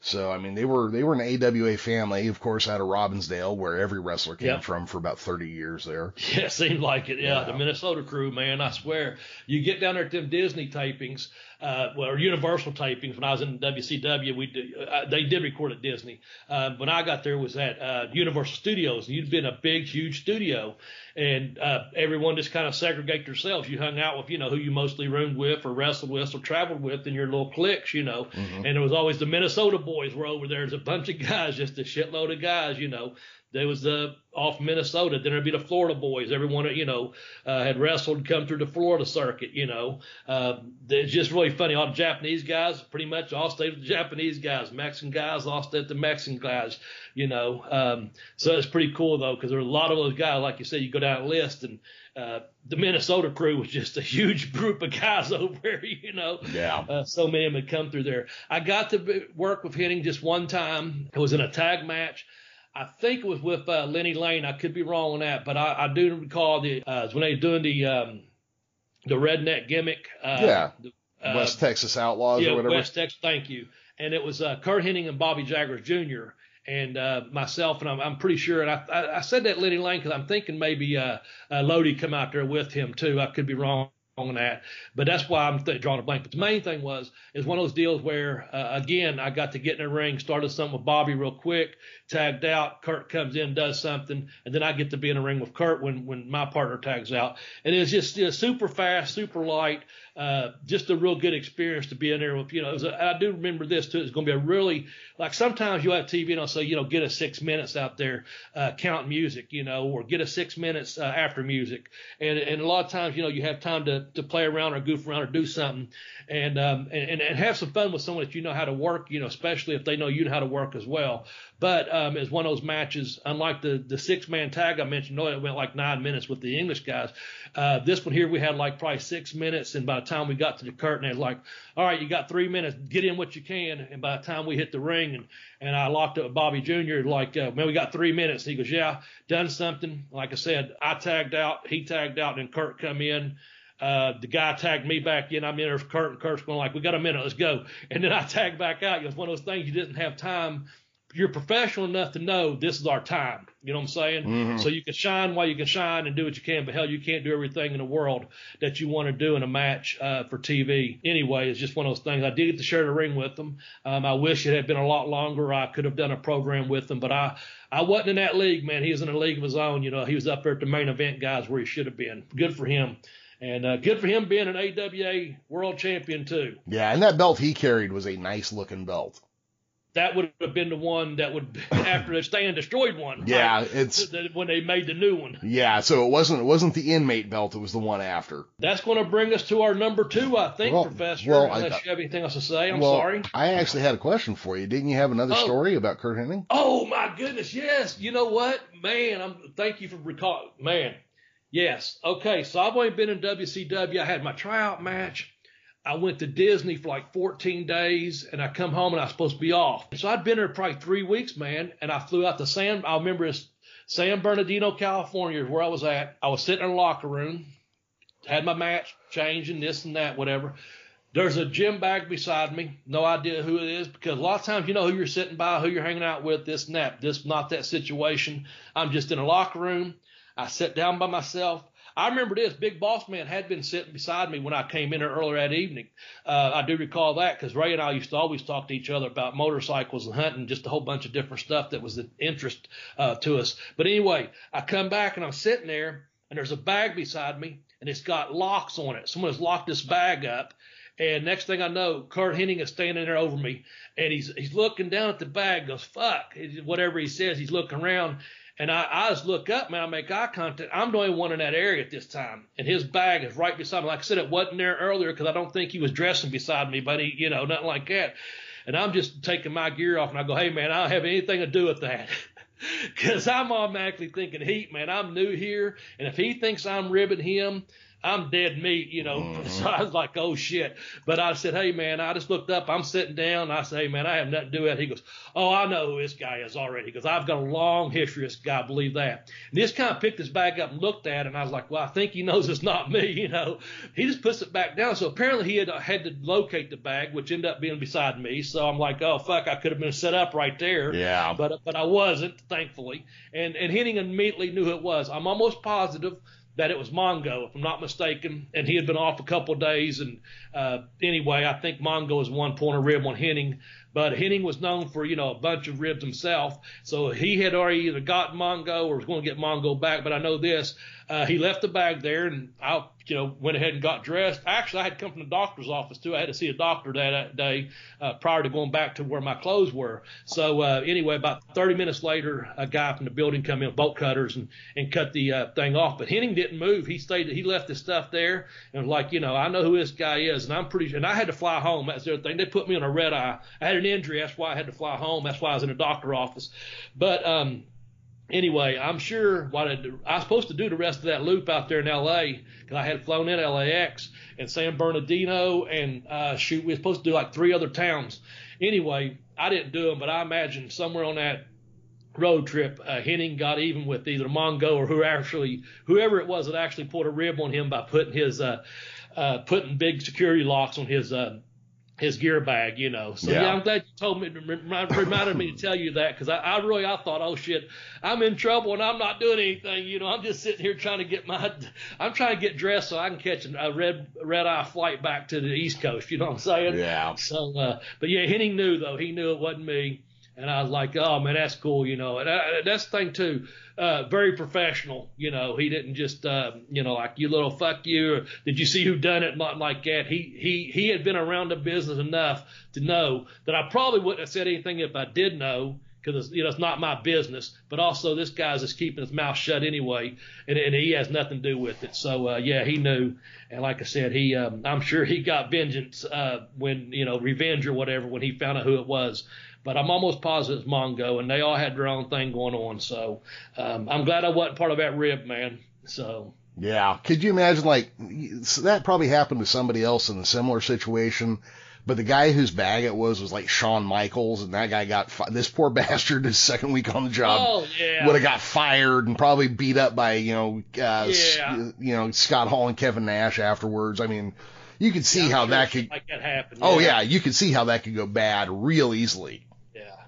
So I mean, they were they were an AWA family, of course, out of Robbinsdale, where every wrestler came from for about thirty years there. Yeah, seemed like it. Yeah, Yeah. the Minnesota crew, man. I swear, you get down there at them Disney tapings, uh, well, or Universal tapings. When I was in WCW, we did, uh, they did record at Disney. Uh, when I got there, was at uh, Universal Studios. You'd been a big, huge studio, and uh, everyone just kind of segregate themselves. You hung out with, you know, who you mostly roomed with, or wrestled with, or traveled with in your little cliques, you know. Mhm. And there was always the Minnesota boys were over there. There's a bunch of guys, just a shitload of guys, you know. There was the off Minnesota. Then there'd be the Florida boys. Everyone, you know, uh, had wrestled, come through the Florida circuit. You know, uh, it's just really funny. All the Japanese guys, pretty much all stayed with the Japanese guys. Mexican guys all stayed with the Mexican guys. You know, um, so it's pretty cool though because there are a lot of those guys. Like you said, you go down a list and uh, the Minnesota crew was just a huge group of guys over there, you know. Yeah. Uh, so many of them had come through there. I got to work with Hennig just one time. It was in a tag match. I think it was with uh, Lenny Lane. I could be wrong on that, but I, I do recall the uh, when they were doing the um, the redneck gimmick. Uh, yeah. The, uh, West Texas Outlaws yeah, or whatever. West Texas. Thank you. And it was uh, Curt Hennig and Bobby Jaggers Jr. and uh, myself, and I'm, I'm pretty sure. And I, I, I said that Lenny Lane because I'm thinking maybe uh, uh, Lodi come out there with him too. I could be wrong on that, but that's why I'm th- drawing a blank. But the main thing was is one of those deals where uh, again I got to get in the ring, started something with Bobby real quick, tagged out. Kurt comes in, does something, and then I get to be in the ring with Kurt when when my partner tags out. And it's just you know, super fast, super light. Uh, just a real good experience to be in there with, you know, a, I do remember this too. It's going to be a really, like sometimes you have TV and I'll say, you know, get a six minutes out there, uh, count music, you know, or get a six minutes uh, after music. And, and a lot of times, you know, you have time to, to play around or goof around or do something and, um, and, and have some fun with someone that you know how to work, you know, especially if they know you know how to work as well. But um, it's one of those matches, unlike the the six man tag I mentioned, no, it went like nine minutes with the English guys. Uh, this one here, we had like probably six minutes, and by the time we got to the curtain, was like, "All right, you got three minutes, get in what you can." And by the time we hit the ring, and and I locked up Bobby Jr. like, uh, "Man, we got three minutes." He goes, "Yeah, done something." Like I said, I tagged out, he tagged out, and Kurt come in. Uh, the guy tagged me back in. I'm in there, Curt, and Curt's going like, "We got a minute, let's go." And then I tagged back out. It was one of those things you didn't have time you're professional enough to know this is our time. You know what I'm saying? Mm-hmm. So you can shine while you can shine and do what you can, but hell, you can't do everything in the world that you want to do in a match uh, for TV. Anyway, it's just one of those things. I did get to share the ring with them. Um, I wish it had been a lot longer. I could have done a program with them, but I I wasn't in that league, man. He was in a league of his own. You know, he was up there at the main event guys where he should have been. Good for him. And uh, good for him being an AWA world champion too. Yeah, and that belt he carried was a nice looking belt that would have been the one that would after the stand destroyed one. Yeah, right? it's when they made the new one. Yeah, so it wasn't it wasn't the inmate belt; it was the one after. That's going to bring us to our number two, I think, well, Professor. Well, unless I, you have anything else to say, I'm well, sorry. I actually had a question for you. Didn't you have another Oh. story about Kurt Hennig? Oh my goodness, yes. You know what, man? I'm thank you for recall, man. Yes. Okay, so I've only been in WCW. I had my tryout match. I went to Disney for like 14 days and I come home and I was supposed to be off. So I'd been there probably three weeks, man. And I flew out to San, I remember it's San Bernardino, California where I was at. I was sitting in a locker room, had my match, changing this and that, whatever. There's a gym bag beside me. No idea who it is because a lot of times you know who you're sitting by, who you're hanging out with, this and that. This not that situation. I'm just in a locker room. I sit down by myself. I remember this. Big Boss Man had been sitting beside me when I came in there earlier that evening. Uh, I do recall that because Ray and I used to always talk to each other about motorcycles and hunting, just a whole bunch of different stuff that was of interest uh, to us. But anyway, I come back and I'm sitting there, and there's a bag beside me, and it's got locks on it. Someone has locked this bag up. And next thing I know, Curt Hennig is standing there over me, and he's he's looking down at the bag. Goes fuck, whatever he says. He's looking around, and I, I just look up, man. I make eye contact. I'm the only one in that area at this time, and his bag is right beside me. Like I said, it wasn't there earlier because I don't think he was dressing beside me, but he, you know, nothing like that. And I'm just taking my gear off, and I go, hey man, I don't have anything to do with that. Because I'm automatically thinking, Heat, man, I'm new here, and if he thinks I'm ribbing him, I'm dead meat, you know. Mhm. So I was like, oh shit. But I said, hey man, I just looked up. I'm sitting down. I say, hey man, I have nothing to do with it. He goes, oh, I know who this guy is already. Because I've got a long history of this guy. Believe that. And this kind of picked his bag up and looked at it. And I was like, well, I think he knows it's not me, you know. He just puts it back down. So apparently he had had to locate the bag, which ended up being beside me. So I'm like, oh fuck, I could have been set up right there Yeah. but but I wasn't, thankfully. And and Hennig immediately knew who it was. I'm almost positive that it was Mongo, if I'm not mistaken. And he had been off a couple of days. And uh, anyway, I think Mongo is one point of rib on Hennig. But Hennig was known for, you know, a bunch of ribs himself. So he had already either got Mongo or was going to get Mongo back. But I know this, uh, he left the bag there and I, you know, went ahead and got dressed. Actually, I had come from the doctor's office too. I had to see a doctor that day, uh, prior to going back to where my clothes were. So, uh, anyway, about 30 minutes later, a guy from the building come in with bolt cutters and, and cut the, uh, thing off. But Hennig didn't move. He stayed, he left his stuff there and was like, you know, I know who this guy is and I'm pretty, and I had to fly home. That's the other thing. They put me on a red eye. I had an injury. That's why I had to fly home. That's why I was in a doctor office. But, um, anyway, I'm sure what I, I was supposed to do the rest of that loop out there in LA because I had flown in LAX and San Bernardino and uh, shoot, we were supposed to do like three other towns. Anyway, I didn't do them, but I imagine somewhere on that road trip, uh, Hennig got even with either Mongo or who actually, whoever it was that actually pulled a rib on him by putting his, uh, uh, putting big security locks on his, uh, his gear bag, you know. So yeah, yeah I'm glad you told me, reminded me to tell you that because I, I really, I thought, oh shit, I'm in trouble and I'm not doing anything, you know. I'm just sitting here trying to get my, I'm trying to get dressed so I can catch a red red eye flight back to the East Coast. You know what I'm saying? Yeah. So, uh, but yeah, Hennig knew though. He knew it wasn't me. And I was like, oh man, that's cool, you know. And I, that's the thing too, uh, very professional. You know, he didn't just, uh, you know, like you little fuck you. Or, Did you see who done it? Not like that. He he he had been around the business enough to know that I probably wouldn't have said anything if I did know, because you know it's not my business. But also, this guy's just keeping his mouth shut anyway, and, and he has nothing to do with it. So uh, yeah, he knew, and like I said, he um, I'm sure he got vengeance uh, when you know revenge or whatever when he found out who it was but I'm almost positive it's Mongo, and they all had their own thing going on. So um, I'm glad I wasn't part of that rib, man. So yeah, could you imagine like that probably happened to somebody else in a similar situation? But the guy whose bag it was was like Shawn Michaels, and that guy got fi- this poor bastard his second week on the job oh, yeah. would have got fired and probably beat up by you know uh, yeah. you know Scott Hall and Kevin Nash afterwards. I mean, you could see yeah, how sure that could like that happened. Oh yeah, you could see how that could go bad real easily.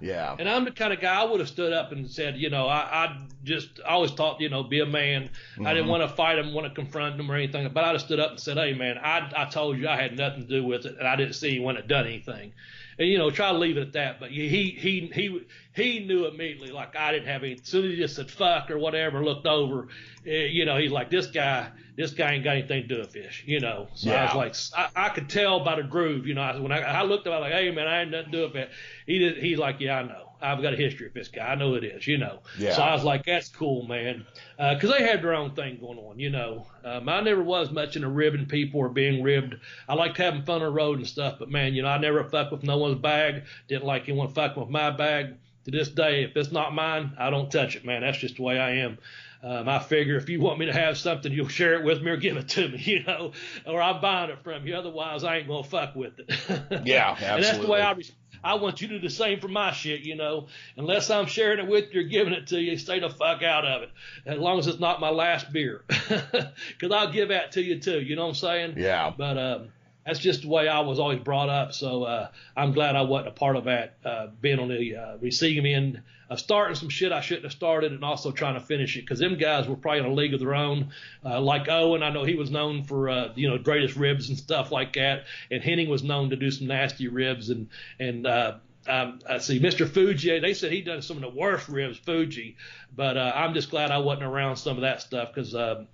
Yeah. And I'm the kind of guy I would have stood up and said, you know, I, I just I always thought, you know, be a man. Mm-hmm. I didn't mm-hmm. want to fight him, want to confront him or anything, but I'd have stood up and said, hey man, I I told you I had nothing to do with it, and I didn't see anyone had done anything. And you know, try to leave it at that. But he he he he knew immediately, like I didn't have any. As soon as he just said fuck or whatever, looked over, eh, you know, he's like, this guy, this guy ain't got anything to do with fish, you know. So yeah. I was like, I, I could tell by the groove, you know. When I, I looked at him, I was like, hey man, I ain't nothing to do with it. He did, he's like, yeah, I know. I've got a history with this guy. I know it is, you know. Yeah. So I was like, that's cool, man. Because uh, they had their own thing going on, you know. Um, I never was much into ribbing people or being ribbed. I liked having fun on the road and stuff, but man, you know, I never fuck with no one's bag. Didn't like anyone fucking with my bag. To this day, if it's not mine, I don't touch it, man. That's just the way I am. Um, I figure if you want me to have something, you'll share it with me or give it to me, you know, or I'm buying it from you. Otherwise, I ain't gonna fuck with it. yeah, absolutely. and that's the way I. Res- I want you to do the same for my shit, you know. Unless I'm sharing it with you or giving it to you, stay the fuck out of it. As long as it's not my last beer. Because I'll give that to you too, you know what I'm saying? Yeah. But um, that's just the way I was always brought up. So uh, I'm glad I wasn't a part of that, uh, being on the uh, receiving end of starting some shit I shouldn't have started and also trying to finish it because them guys were probably in a league of their own. Uh, like Owen, I know he was known for uh, you know greatest ribs and stuff like that, and Hennig was known to do some nasty ribs and and. Uh, um, I see Mr. Fuji. They said he done some of the worst ribs, Fuji, but uh, I'm just glad I wasn't around some of that stuff because um,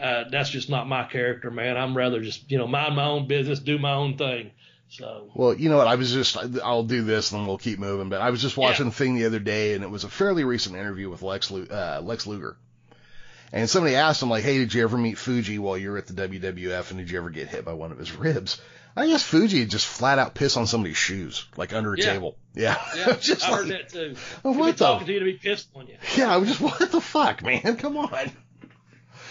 uh, that's just not my character, man. I'm rather just you know mind my own business, do my own thing. So. Well, you know what? I was just, I'll do this and then we'll keep moving. But I was just watching yeah. a thing the other day and it was a fairly recent interview with Lex, uh, Lex Luger. And somebody asked him, like, hey, did you ever meet Fuji while you were at the WWF and did you ever get hit by one of his ribs? I guess Fuji just flat out piss on somebody's shoes, like under a yeah. table. Yeah. Yeah, just I like, heard that too. What the? talking to you to be pissed on you. Yeah, I was just, what the fuck, man? Come on.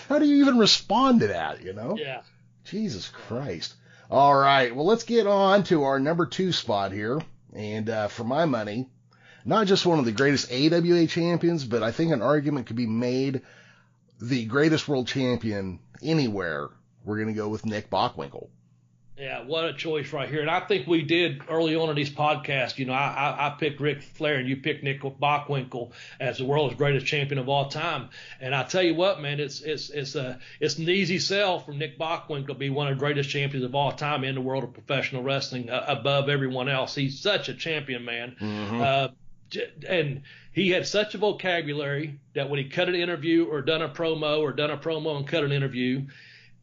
How do you even respond to that, you know? Yeah. Jesus Christ. All right, well, let's get on to our number two spot here. And uh, for my money, not just one of the greatest AWA champions, but I think an argument could be made the greatest world champion anywhere. We're going to go with Nick Bockwinkel. Yeah, what a choice right here. And I think we did early on in these podcasts. You know, I, I, I picked Ric Flair and you picked Nick Bockwinkel as the world's greatest champion of all time. And I tell you what, man, it's it's it's a it's an easy sell for Nick Bockwinkel to be one of the greatest champions of all time in the world of professional wrestling, uh, above everyone else. He's such a champion, man. Mm-hmm. Uh, and he had such a vocabulary that when he cut an interview or done a promo or done a promo and cut an interview,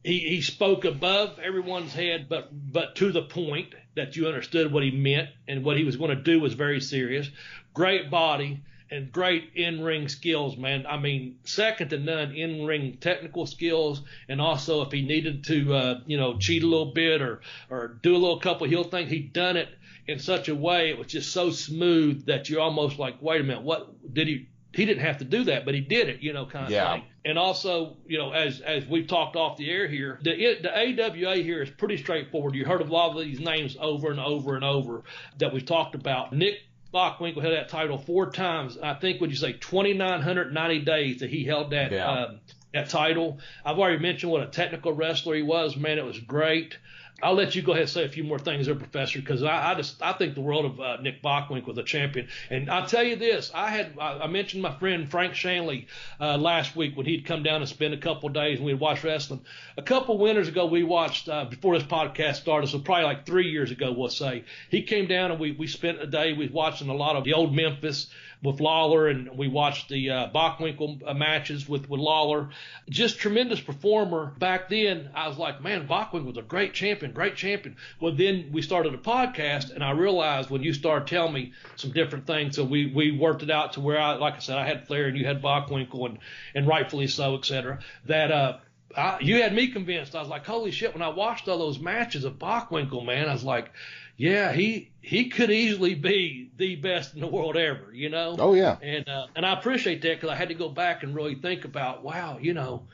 he, he spoke above everyone's head, but but to the point that you understood what he meant and what he was going to do was very serious. Great body and great in-ring skills, man. I mean, second to none in-ring technical skills, and also if he needed to, uh, you know, cheat a little bit or or do a little couple heel things, he'd done it in such a way it was just so smooth that you're almost like, wait a minute, what did he? He didn't have to do that, but he did it, you know, kind of Yeah. thing. And also, you know, as as we've talked off the air here, the the AWA here is pretty straightforward. You heard of a lot of these names over and over and over that we've talked about. Nick Bockwinkel held that title four times. I think would you say 2,990 days that he held that Yeah. um, that title. I've already mentioned what a technical wrestler he was. Man, it was great. I'll let you go ahead and say a few more things there, Professor, because I, I just I think the world of uh, Nick Bockwinkel, a champion. And I'll tell you this: I had I, I mentioned my friend Frank Shanley uh, last week when he'd come down and spend a couple days and we'd watch wrestling. A couple winters ago, we watched uh, before this podcast started, so probably like three years ago, we'll say. He came down and we we spent a day. We watching a lot of the old Memphis with Lawler, and we watched the uh, Bockwinkel uh, matches with, with Lawler. Just tremendous performer. Back then, I was like, man, Bockwinkel was a great champion, great champion. Well, then we started a podcast, and I realized when you started telling me some different things, so we, we worked it out to where I, like I said, I had Flair and you had Bockwinkel, and, and rightfully so, et cetera, that, uh, I, you had me convinced. I was like, holy shit! When I watched all those matches of Bockwinkel, man, I was like, yeah, he he could easily be the best in the world ever, you know. Oh yeah. And uh, and I appreciate that because I had to go back and really think about, wow, you know,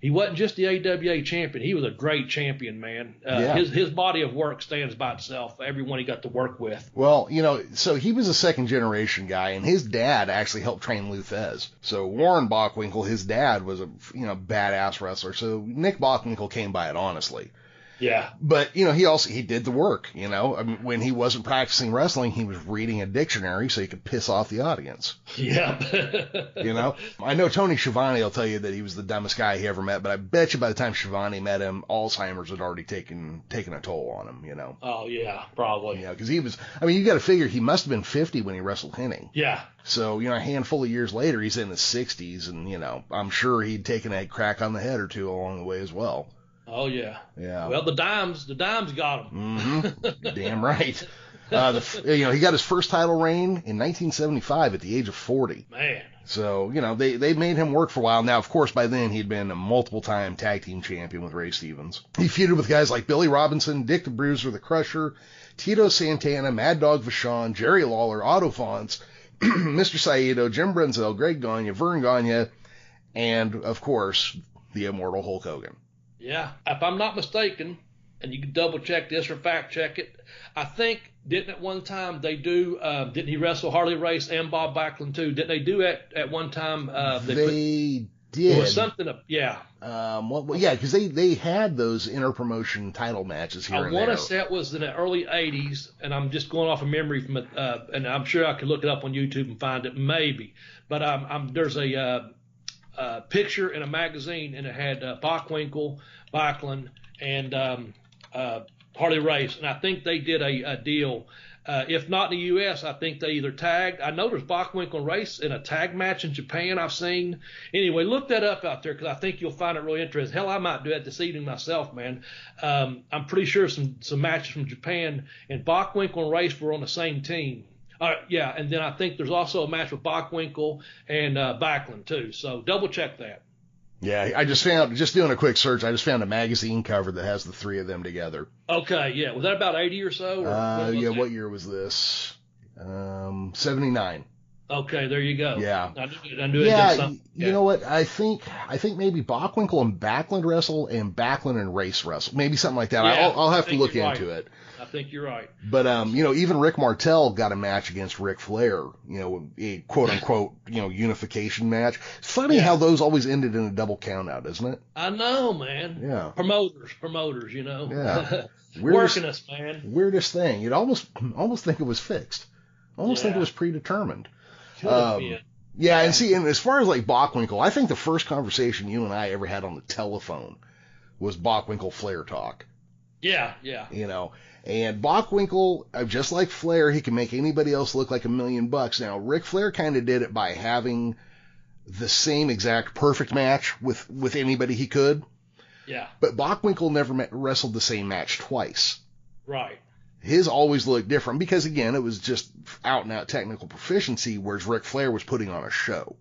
he wasn't just the AWA champion; he was a great champion, man. Uh, Yeah. His his body of work stands by itself. Everyone he got to work with. Well, you know, so he was a second generation guy, and his dad actually helped train Lou Thesz. So Warren Bockwinkel, his dad was a you know badass wrestler. So Nick Bockwinkel came by it honestly. Yeah, But you know, he also he did the work. You know, I mean, when he wasn't practicing wrestling, he was reading a dictionary so he could piss off the audience. yeah. You know, I know Tony Schiavone will tell you that he was the dumbest guy he ever met, but I bet you by the time Schiavone met him, Alzheimer's had already taken taken a toll on him. You know, oh yeah, probably. you know, because he was. I mean, you got to figure he must have been 50 when he wrestled Hennig. Yeah. So, you know, a handful of years later, he's in his 60s, and, you know, I'm sure he'd taken a crack on the head or two along the way as well. Oh yeah. Yeah. Well, the dimes, the dimes got him. Mm-hmm. Damn right. Uh, the, you know, he got his first title reign in 1975 at the age of 40. Man. So, you know, they, they made him work for a while. Now, of course, by then he'd been a multiple time tag team champion with Ray Stevens. He feuded with guys like Billy Robinson, Dick the Bruiser, the Crusher, Tito Santana, Mad Dog Vachon, Jerry Lawler, Otto Wanz, Mr. Saito, Jim Brunzell, Greg Gagne, Vern Gagne, and, of course, the immortal Hulk Hogan. Yeah, if I'm not mistaken, and you can double check this or fact check it, I think didn't at one time they do uh, didn't he wrestle Harley Race and Bob Backlund too? Didn't they do at at one time? Uh, they, put, They it did. was something. Of, yeah, Um, well, well, yeah, because they, they had those interpromotion title matches here I and want to say it was in the early '80s, and I'm just going off of memory from it, uh, and I'm sure I could look it up on YouTube and find it maybe. But um, I'm, there's a uh, picture in a magazine, and it had uh, Bockwinkel, Backlund, and um, uh, Harley Race, and I think they did a, a deal. Uh, if not in the U.S., I think they either tagged. I know there's Bockwinkel Race in a tag match in Japan. I've seen. Anyway, look that up out there because I think you'll find it really interesting. Hell, I might do that this evening myself, man. Um, I'm pretty sure some some matches from Japan and Bockwinkel and Race were on the same team. Uh, yeah, and then I think there's also a match with Bockwinkel and uh, Backlund too. So double check that. Yeah, I just found, just doing a quick search, I just found a magazine cover that has the three of them together. Okay, yeah, was that about 80 or so? Or Uh, was yeah, that? what year was this? Um, 79. Okay, there you go. Yeah. I knew, I knew yeah, did you know what? I think I think maybe Bockwinkel and Backlund wrestle and Backlund and Race wrestle, maybe something like that. Yeah, I'll, I'll have to look into right. it. I think you're right. But um, you know, even Rick Martel got a match against Ric Flair. You know, a quote unquote you know unification match. It's funny Yeah. how those always ended in a double count out, isn't it? I know, man. Yeah. Promoters, promoters, you know. Yeah. Working us, man. Weirdest thing. You'd almost almost think it was fixed. Almost think it was predetermined. Um. Yeah, and see, and as far as like Bockwinkel, I think the first conversation you and I ever had on the telephone was Bockwinkel Flair talk. Yeah, yeah. You know, and Bockwinkel, uh, just like Flair, he can make anybody else look like a million bucks. Now, Ric Flair kind of did it by having the same exact perfect match with with anybody he could, Yeah. but Bockwinkel never met, wrestled the same match twice. Right. His always looked different because again, it was just out and out technical proficiency, whereas Ric Flair was putting on a show.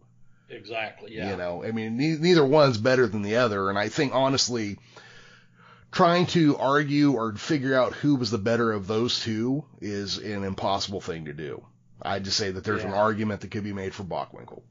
Exactly. Yeah. You know, I mean, ne- neither one's better than the other, and I think honestly, trying to argue or figure out who was the better of those two is an impossible thing to do. I'd just say that there's an argument that could be made for Bockwinkel.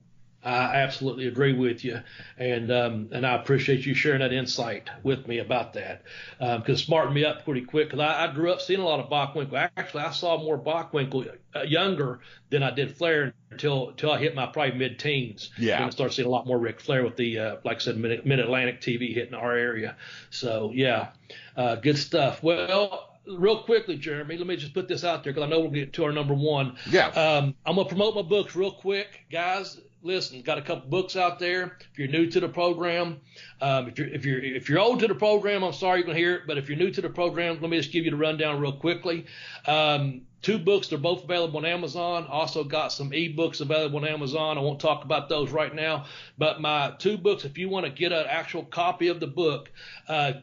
I absolutely agree with you, and um, and I appreciate you sharing that insight with me about that because it smartened me up pretty quick. Because I, I grew up seeing a lot of Bockwinkel. Actually, I saw more Bockwinkel uh, younger than I did Flair until until I hit my probably mid teens. Yeah. Then I started seeing a lot more Ric Flair with the uh, like I said Mid Atlantic TV hitting our area. So yeah, uh, good stuff. Well. Real quickly, Jeremy, let me just put this out there because I know we'll get to our number one. Yeah. Um, I'm gonna promote my books real quick, guys. Listen, got a couple books out there. If you're new to the program, um, if you're if you're if you're old to the program, I'm sorry you can hear it, but if you're new to the program, let me just give you the rundown real quickly. Um, two books, they're both available on Amazon. Also got some ebooks available on Amazon. I won't talk about those right now, but my two books, if you want to get an actual copy of the book, uh,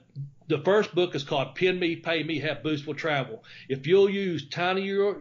the first book is called Pin Me, Pay Me, Have Boots Will Travel. If you'll use tinyurl.com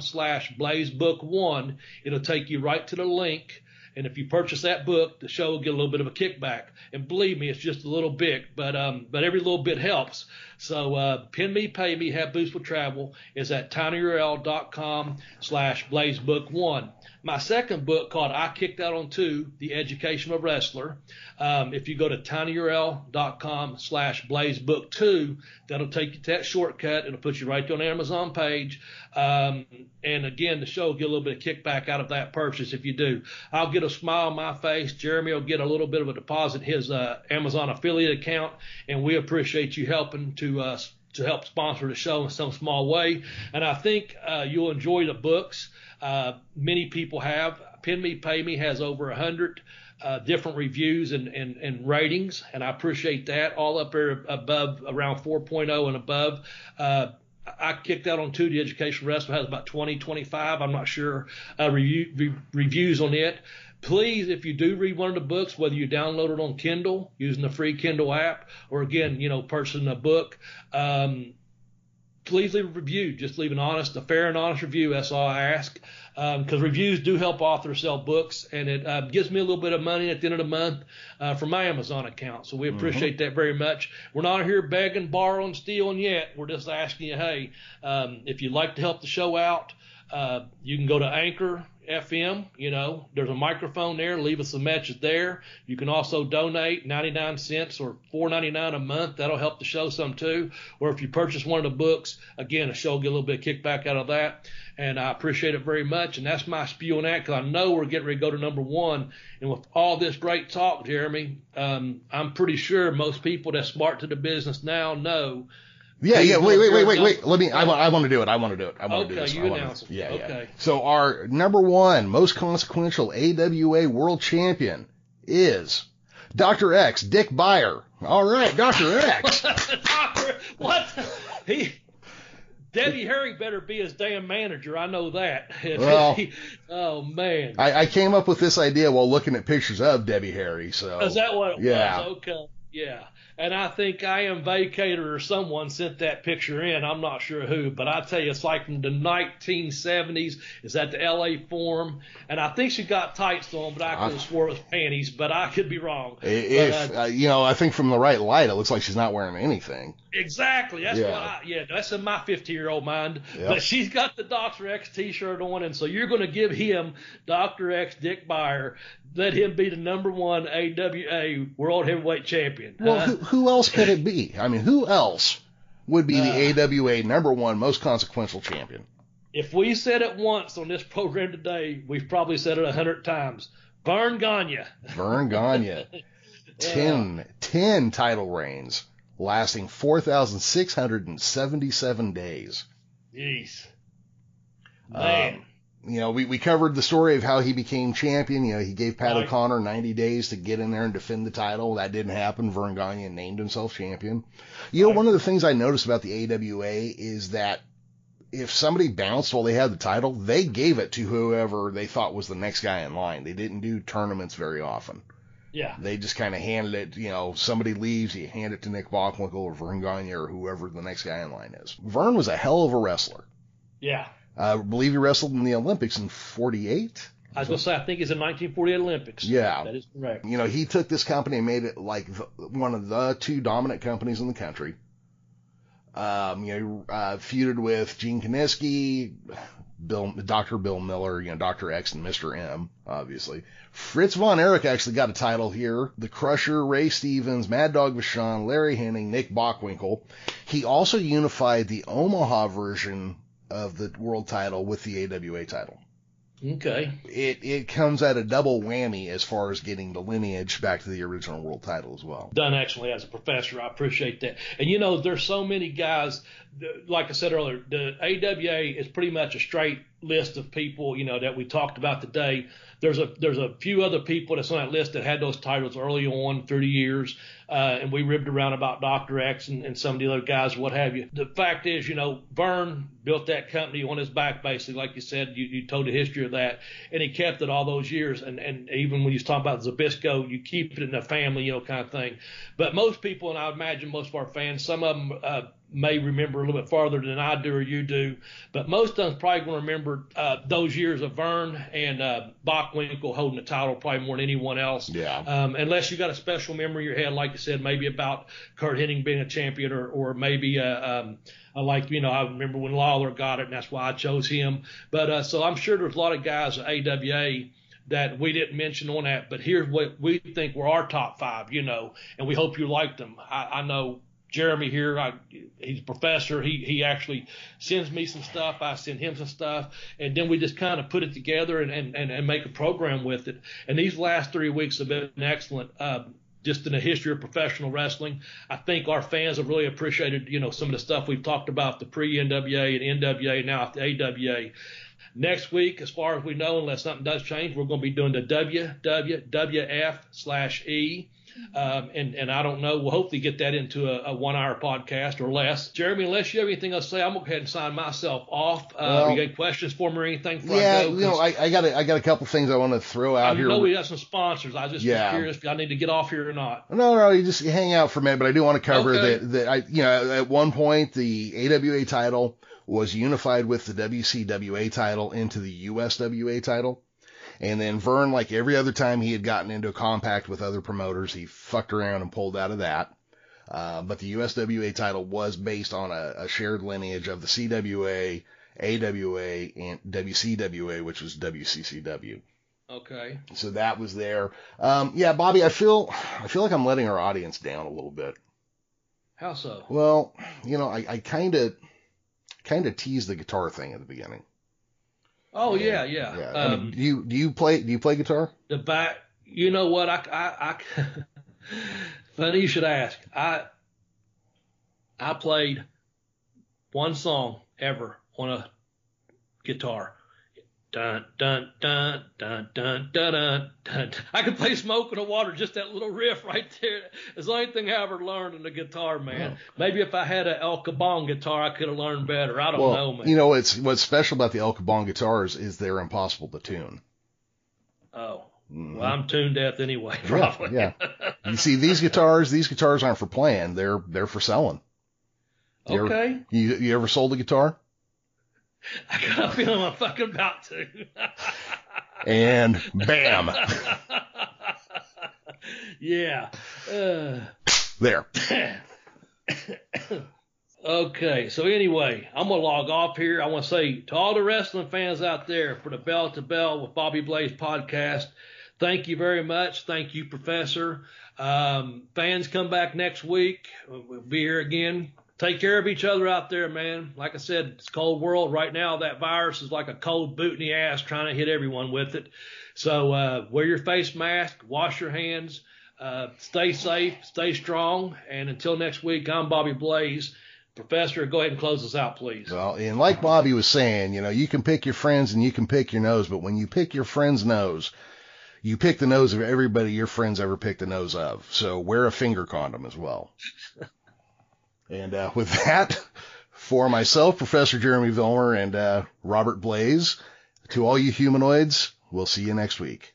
slash blazebook1, it'll take you right to the link. And if you purchase that book, the show will get a little bit of a kickback. And believe me, it's just a little bit, but um, but every little bit helps. So uh, pin me, pay me, have boots will travel is at tinyurl.com slash blazebook1. My second book called I Kicked Out on Two, The Education of a Wrestler. Um, if you go to tinyurl.com slash blazebook2, that'll take you to that shortcut. It'll put you right on the Amazon page. Um, and again, the show will get a little bit of kickback out of that purchase if you do. I'll get a smile on my face. Jeremy will get a little bit of a deposit his uh, Amazon affiliate account, and we appreciate you helping to uh, to help sponsor the show in some small way. And I think uh, you'll enjoy the books. Uh, many people have. Pin Me, Pay Me has over a hundred uh, different reviews and, and, and ratings, and I appreciate that. All up there above around 4.0 and above. Uh, I kicked out on two. The Education Wrestler has about 20, 25. I'm not sure uh, review, re- reviews on it. Please, if you do read one of the books, whether you download it on Kindle using the free Kindle app, or again, you know, purchasing a book, um, please leave a review. Just leave an honest, a fair and honest review. That's all I ask. Because um, reviews do help authors sell books, and it uh, gives me a little bit of money at the end of the month uh, from my Amazon account. So we appreciate that very much. We're not here begging, borrowing, stealing yet. We're just asking you, hey, um, if you'd like to help the show out, uh, you can go to Anchor FM. You know, there's a microphone there. Leave us a message there. You can also donate 99 cents or 4.99 a month. That'll help the show some too. Or if you purchase one of the books, again, the show will get a little bit of kickback out of that. And I appreciate it very much. And that's my spew on that because I know we're getting ready to go to number one. And with all this great talk, Jeremy, um, I'm pretty sure most people that's smart to the business now know Yeah, yeah. Wait, wait, wait, wait, wait. Let me. I, I want to do it. I want to do it. I want to do Okay, this. you I wanna- announce it. Yeah, yeah. Okay. So our number one most consequential AWA World Champion is Dr. X, Dick Beyer. All right, Dr. X. Doctor, what? He, Debbie Harry better be his damn manager. I know that. Well- oh man, I, I came up with this idea while looking at pictures of Debbie Harry. So is that what it Yeah. was? Okay, yeah. And I think I am vacator or someone sent that picture in. I'm not sure who, but I tell you, it's like from the 1970s. It's at the LA Forum, and I think she got tights on, but I could have swore it was panties, but I could be wrong. if But, uh, uh, you know, I think from the right light, it looks like she's not wearing anything. Exactly. That's yeah. what I, yeah, that's in my 50 year old mind. Yep. But she's got the Dr. X t shirt on, and so you're going to give him Dr. X Dick Beyer, let him be the number one AWA World Heavyweight Champion. Well, who, who, else could it be? I mean, who else would be the uh, AWA number one most consequential champion? If we said it once on this program today, we've probably said it a hundred times. Verne Gagne. Verne Gagne. 10, 10 title reigns lasting 4,677 days. Jeez. Man. Um, you know, we, we covered the story of how he became champion. You know, he gave Pat right. O'Connor 90 days to get in there and defend the title. That didn't happen. Verne Gagne named himself champion. You know, right. one of the things I noticed about the AWA is that if somebody bounced while they had the title, they gave it to whoever they thought was the next guy in line. They didn't do tournaments very often. Yeah. They just kind of handed it, you know, somebody leaves, you hand it to Nick Bockwinkel or Verne Gagne or whoever the next guy in line is. Verne was a hell of a wrestler. Yeah. I believe he wrestled in the Olympics in 48. I was going to say, I think it's in 1948 Olympics. Yeah. That is correct. You know, he took this company and made it like the, one of the two dominant companies in the country. Um, you know, uh, feuded with Gene Kiniski, Bill, Dr. Bill Miller, you know, Dr. X and Mr. M, obviously. Fritz Von Erich actually got a title here. The Crusher, Ray Stevens, Mad Dog Vachon, Larry Hennig, Nick Bockwinkel. He also unified the Omaha version of the world title with the AWA title. Okay. It it comes at a double whammy as far as getting the lineage back to the original world title as well. Done excellently as a professor. I appreciate that. And you know, there's so many guys. Like I said earlier, the AWA is pretty much a straight list of people, you know, that we talked about today. There's a there's a few other people that's on that list that had those titles early on through the years, uh, and we ribbed around about Dr. X and, and some of the other guys, what have you. The fact is, you know, Verne built that company on his back, basically, like you said. You, you told the history of that, and he kept it all those years. And and even when you talk about Zbyszko, you keep it in the family, you know, kind of thing. But most people, and I imagine most of our fans, some of them. Uh, may remember a little bit farther than I do or you do, but most of them probably going to remember uh, those years of Verne and uh, Bockwinkel holding the title probably more than anyone else. Yeah. Um, unless you got a special memory in your head, like you said, maybe about Curt Hennig being a champion or, or maybe uh, um, like you know I remember when Lawler got it and that's why I chose him. But uh, so I'm sure there's a lot of guys at AWA that we didn't mention on that, but here's what we think were our top five, you know, and we hope you liked them. I, I know Jeremy here, I, he's a professor. He he actually sends me some stuff. I send him some stuff, and then we just kind of put it together and, and, and, and make a program with it. And these last three weeks have been excellent. Uh, just in the history of professional wrestling, I think our fans have really appreciated, you know, some of the stuff we've talked about the pre NWA and NWA, now the AWA. Next week, as far as we know, unless something does change, we're going to be doing the WWF slash E um, and, and I don't know. We'll hopefully get that into a, a one hour podcast or less. Jeremy, unless you have anything else to say, I'm going to go ahead and sign myself off. Uh, well, you got questions for me or anything yeah, I go? you know, I, I got a, I got a couple things I want to throw out I here. I know we got some sponsors. I just yeah. was curious if I need to get off here or not. No, no, you just hang out for a minute, but I do want to cover okay. that, that I, you know, at one point the AWA title was unified with the WCWA title into the USWA title. And then Verne, like every other time he had gotten into a compact with other promoters, he fucked around and pulled out of that. Uh, but the USWA title was based on a, a, shared lineage of the CWA, AWA, and WCWA, which was WCCW. Okay. So that was there. Um, yeah, Bobby, I feel I feel like I'm letting our audience down a little bit. How so? Well, you know, I kind of kind of teased the guitar thing at the beginning. Oh yeah, yeah. yeah. Um, I mean, do you do you play do you play guitar? The back. You know what? I I, I funny you should ask. I I played one song ever on a guitar, Dun, dun, dun, dun, dun, dun, dun, dun. I could play Smoke on the Water, just that little riff right there. It's the only thing I ever learned on the guitar, man. Maybe if I had an El Kabong guitar, I could have learned better. I don't well, know, man. You know, it's what's special about the El Kabong guitars is they're impossible to tune. Oh. Mm-hmm. Well, I'm tuned deaf anyway, probably. Yeah, yeah. You see, these guitars, these guitars aren't for playing. They're they're for selling. You okay. Ever, you you ever sold a guitar? I got a feeling I'm fucking about to. and bam. yeah. Uh. There. okay, so anyway, I'm gonna log off here. I want to say to all the wrestling fans out there for the Bell to Bell with Bobby Blaze podcast, thank you very much. Thank you, Professor. Um, fans come back next week. We'll be here again. Take care of each other out there, man. Like I said, it's a cold world right now. That virus is like a cold boot in the ass trying to hit everyone with it. So uh, wear your face mask, wash your hands, uh, stay safe, stay strong, and until next week, I'm Bobby Blaze. Professor, go ahead and close us out, please. Well, and like Bobby was saying, you know, you can pick your friends and you can pick your nose, but when you pick your friend's nose, you pick the nose of everybody your friends ever picked the nose of. So wear a finger condom as well. and uh, with that, for myself, Professor Jeremy Vilmer, and uh, Robert Blaze, to all you humanoids, we'll see you next week.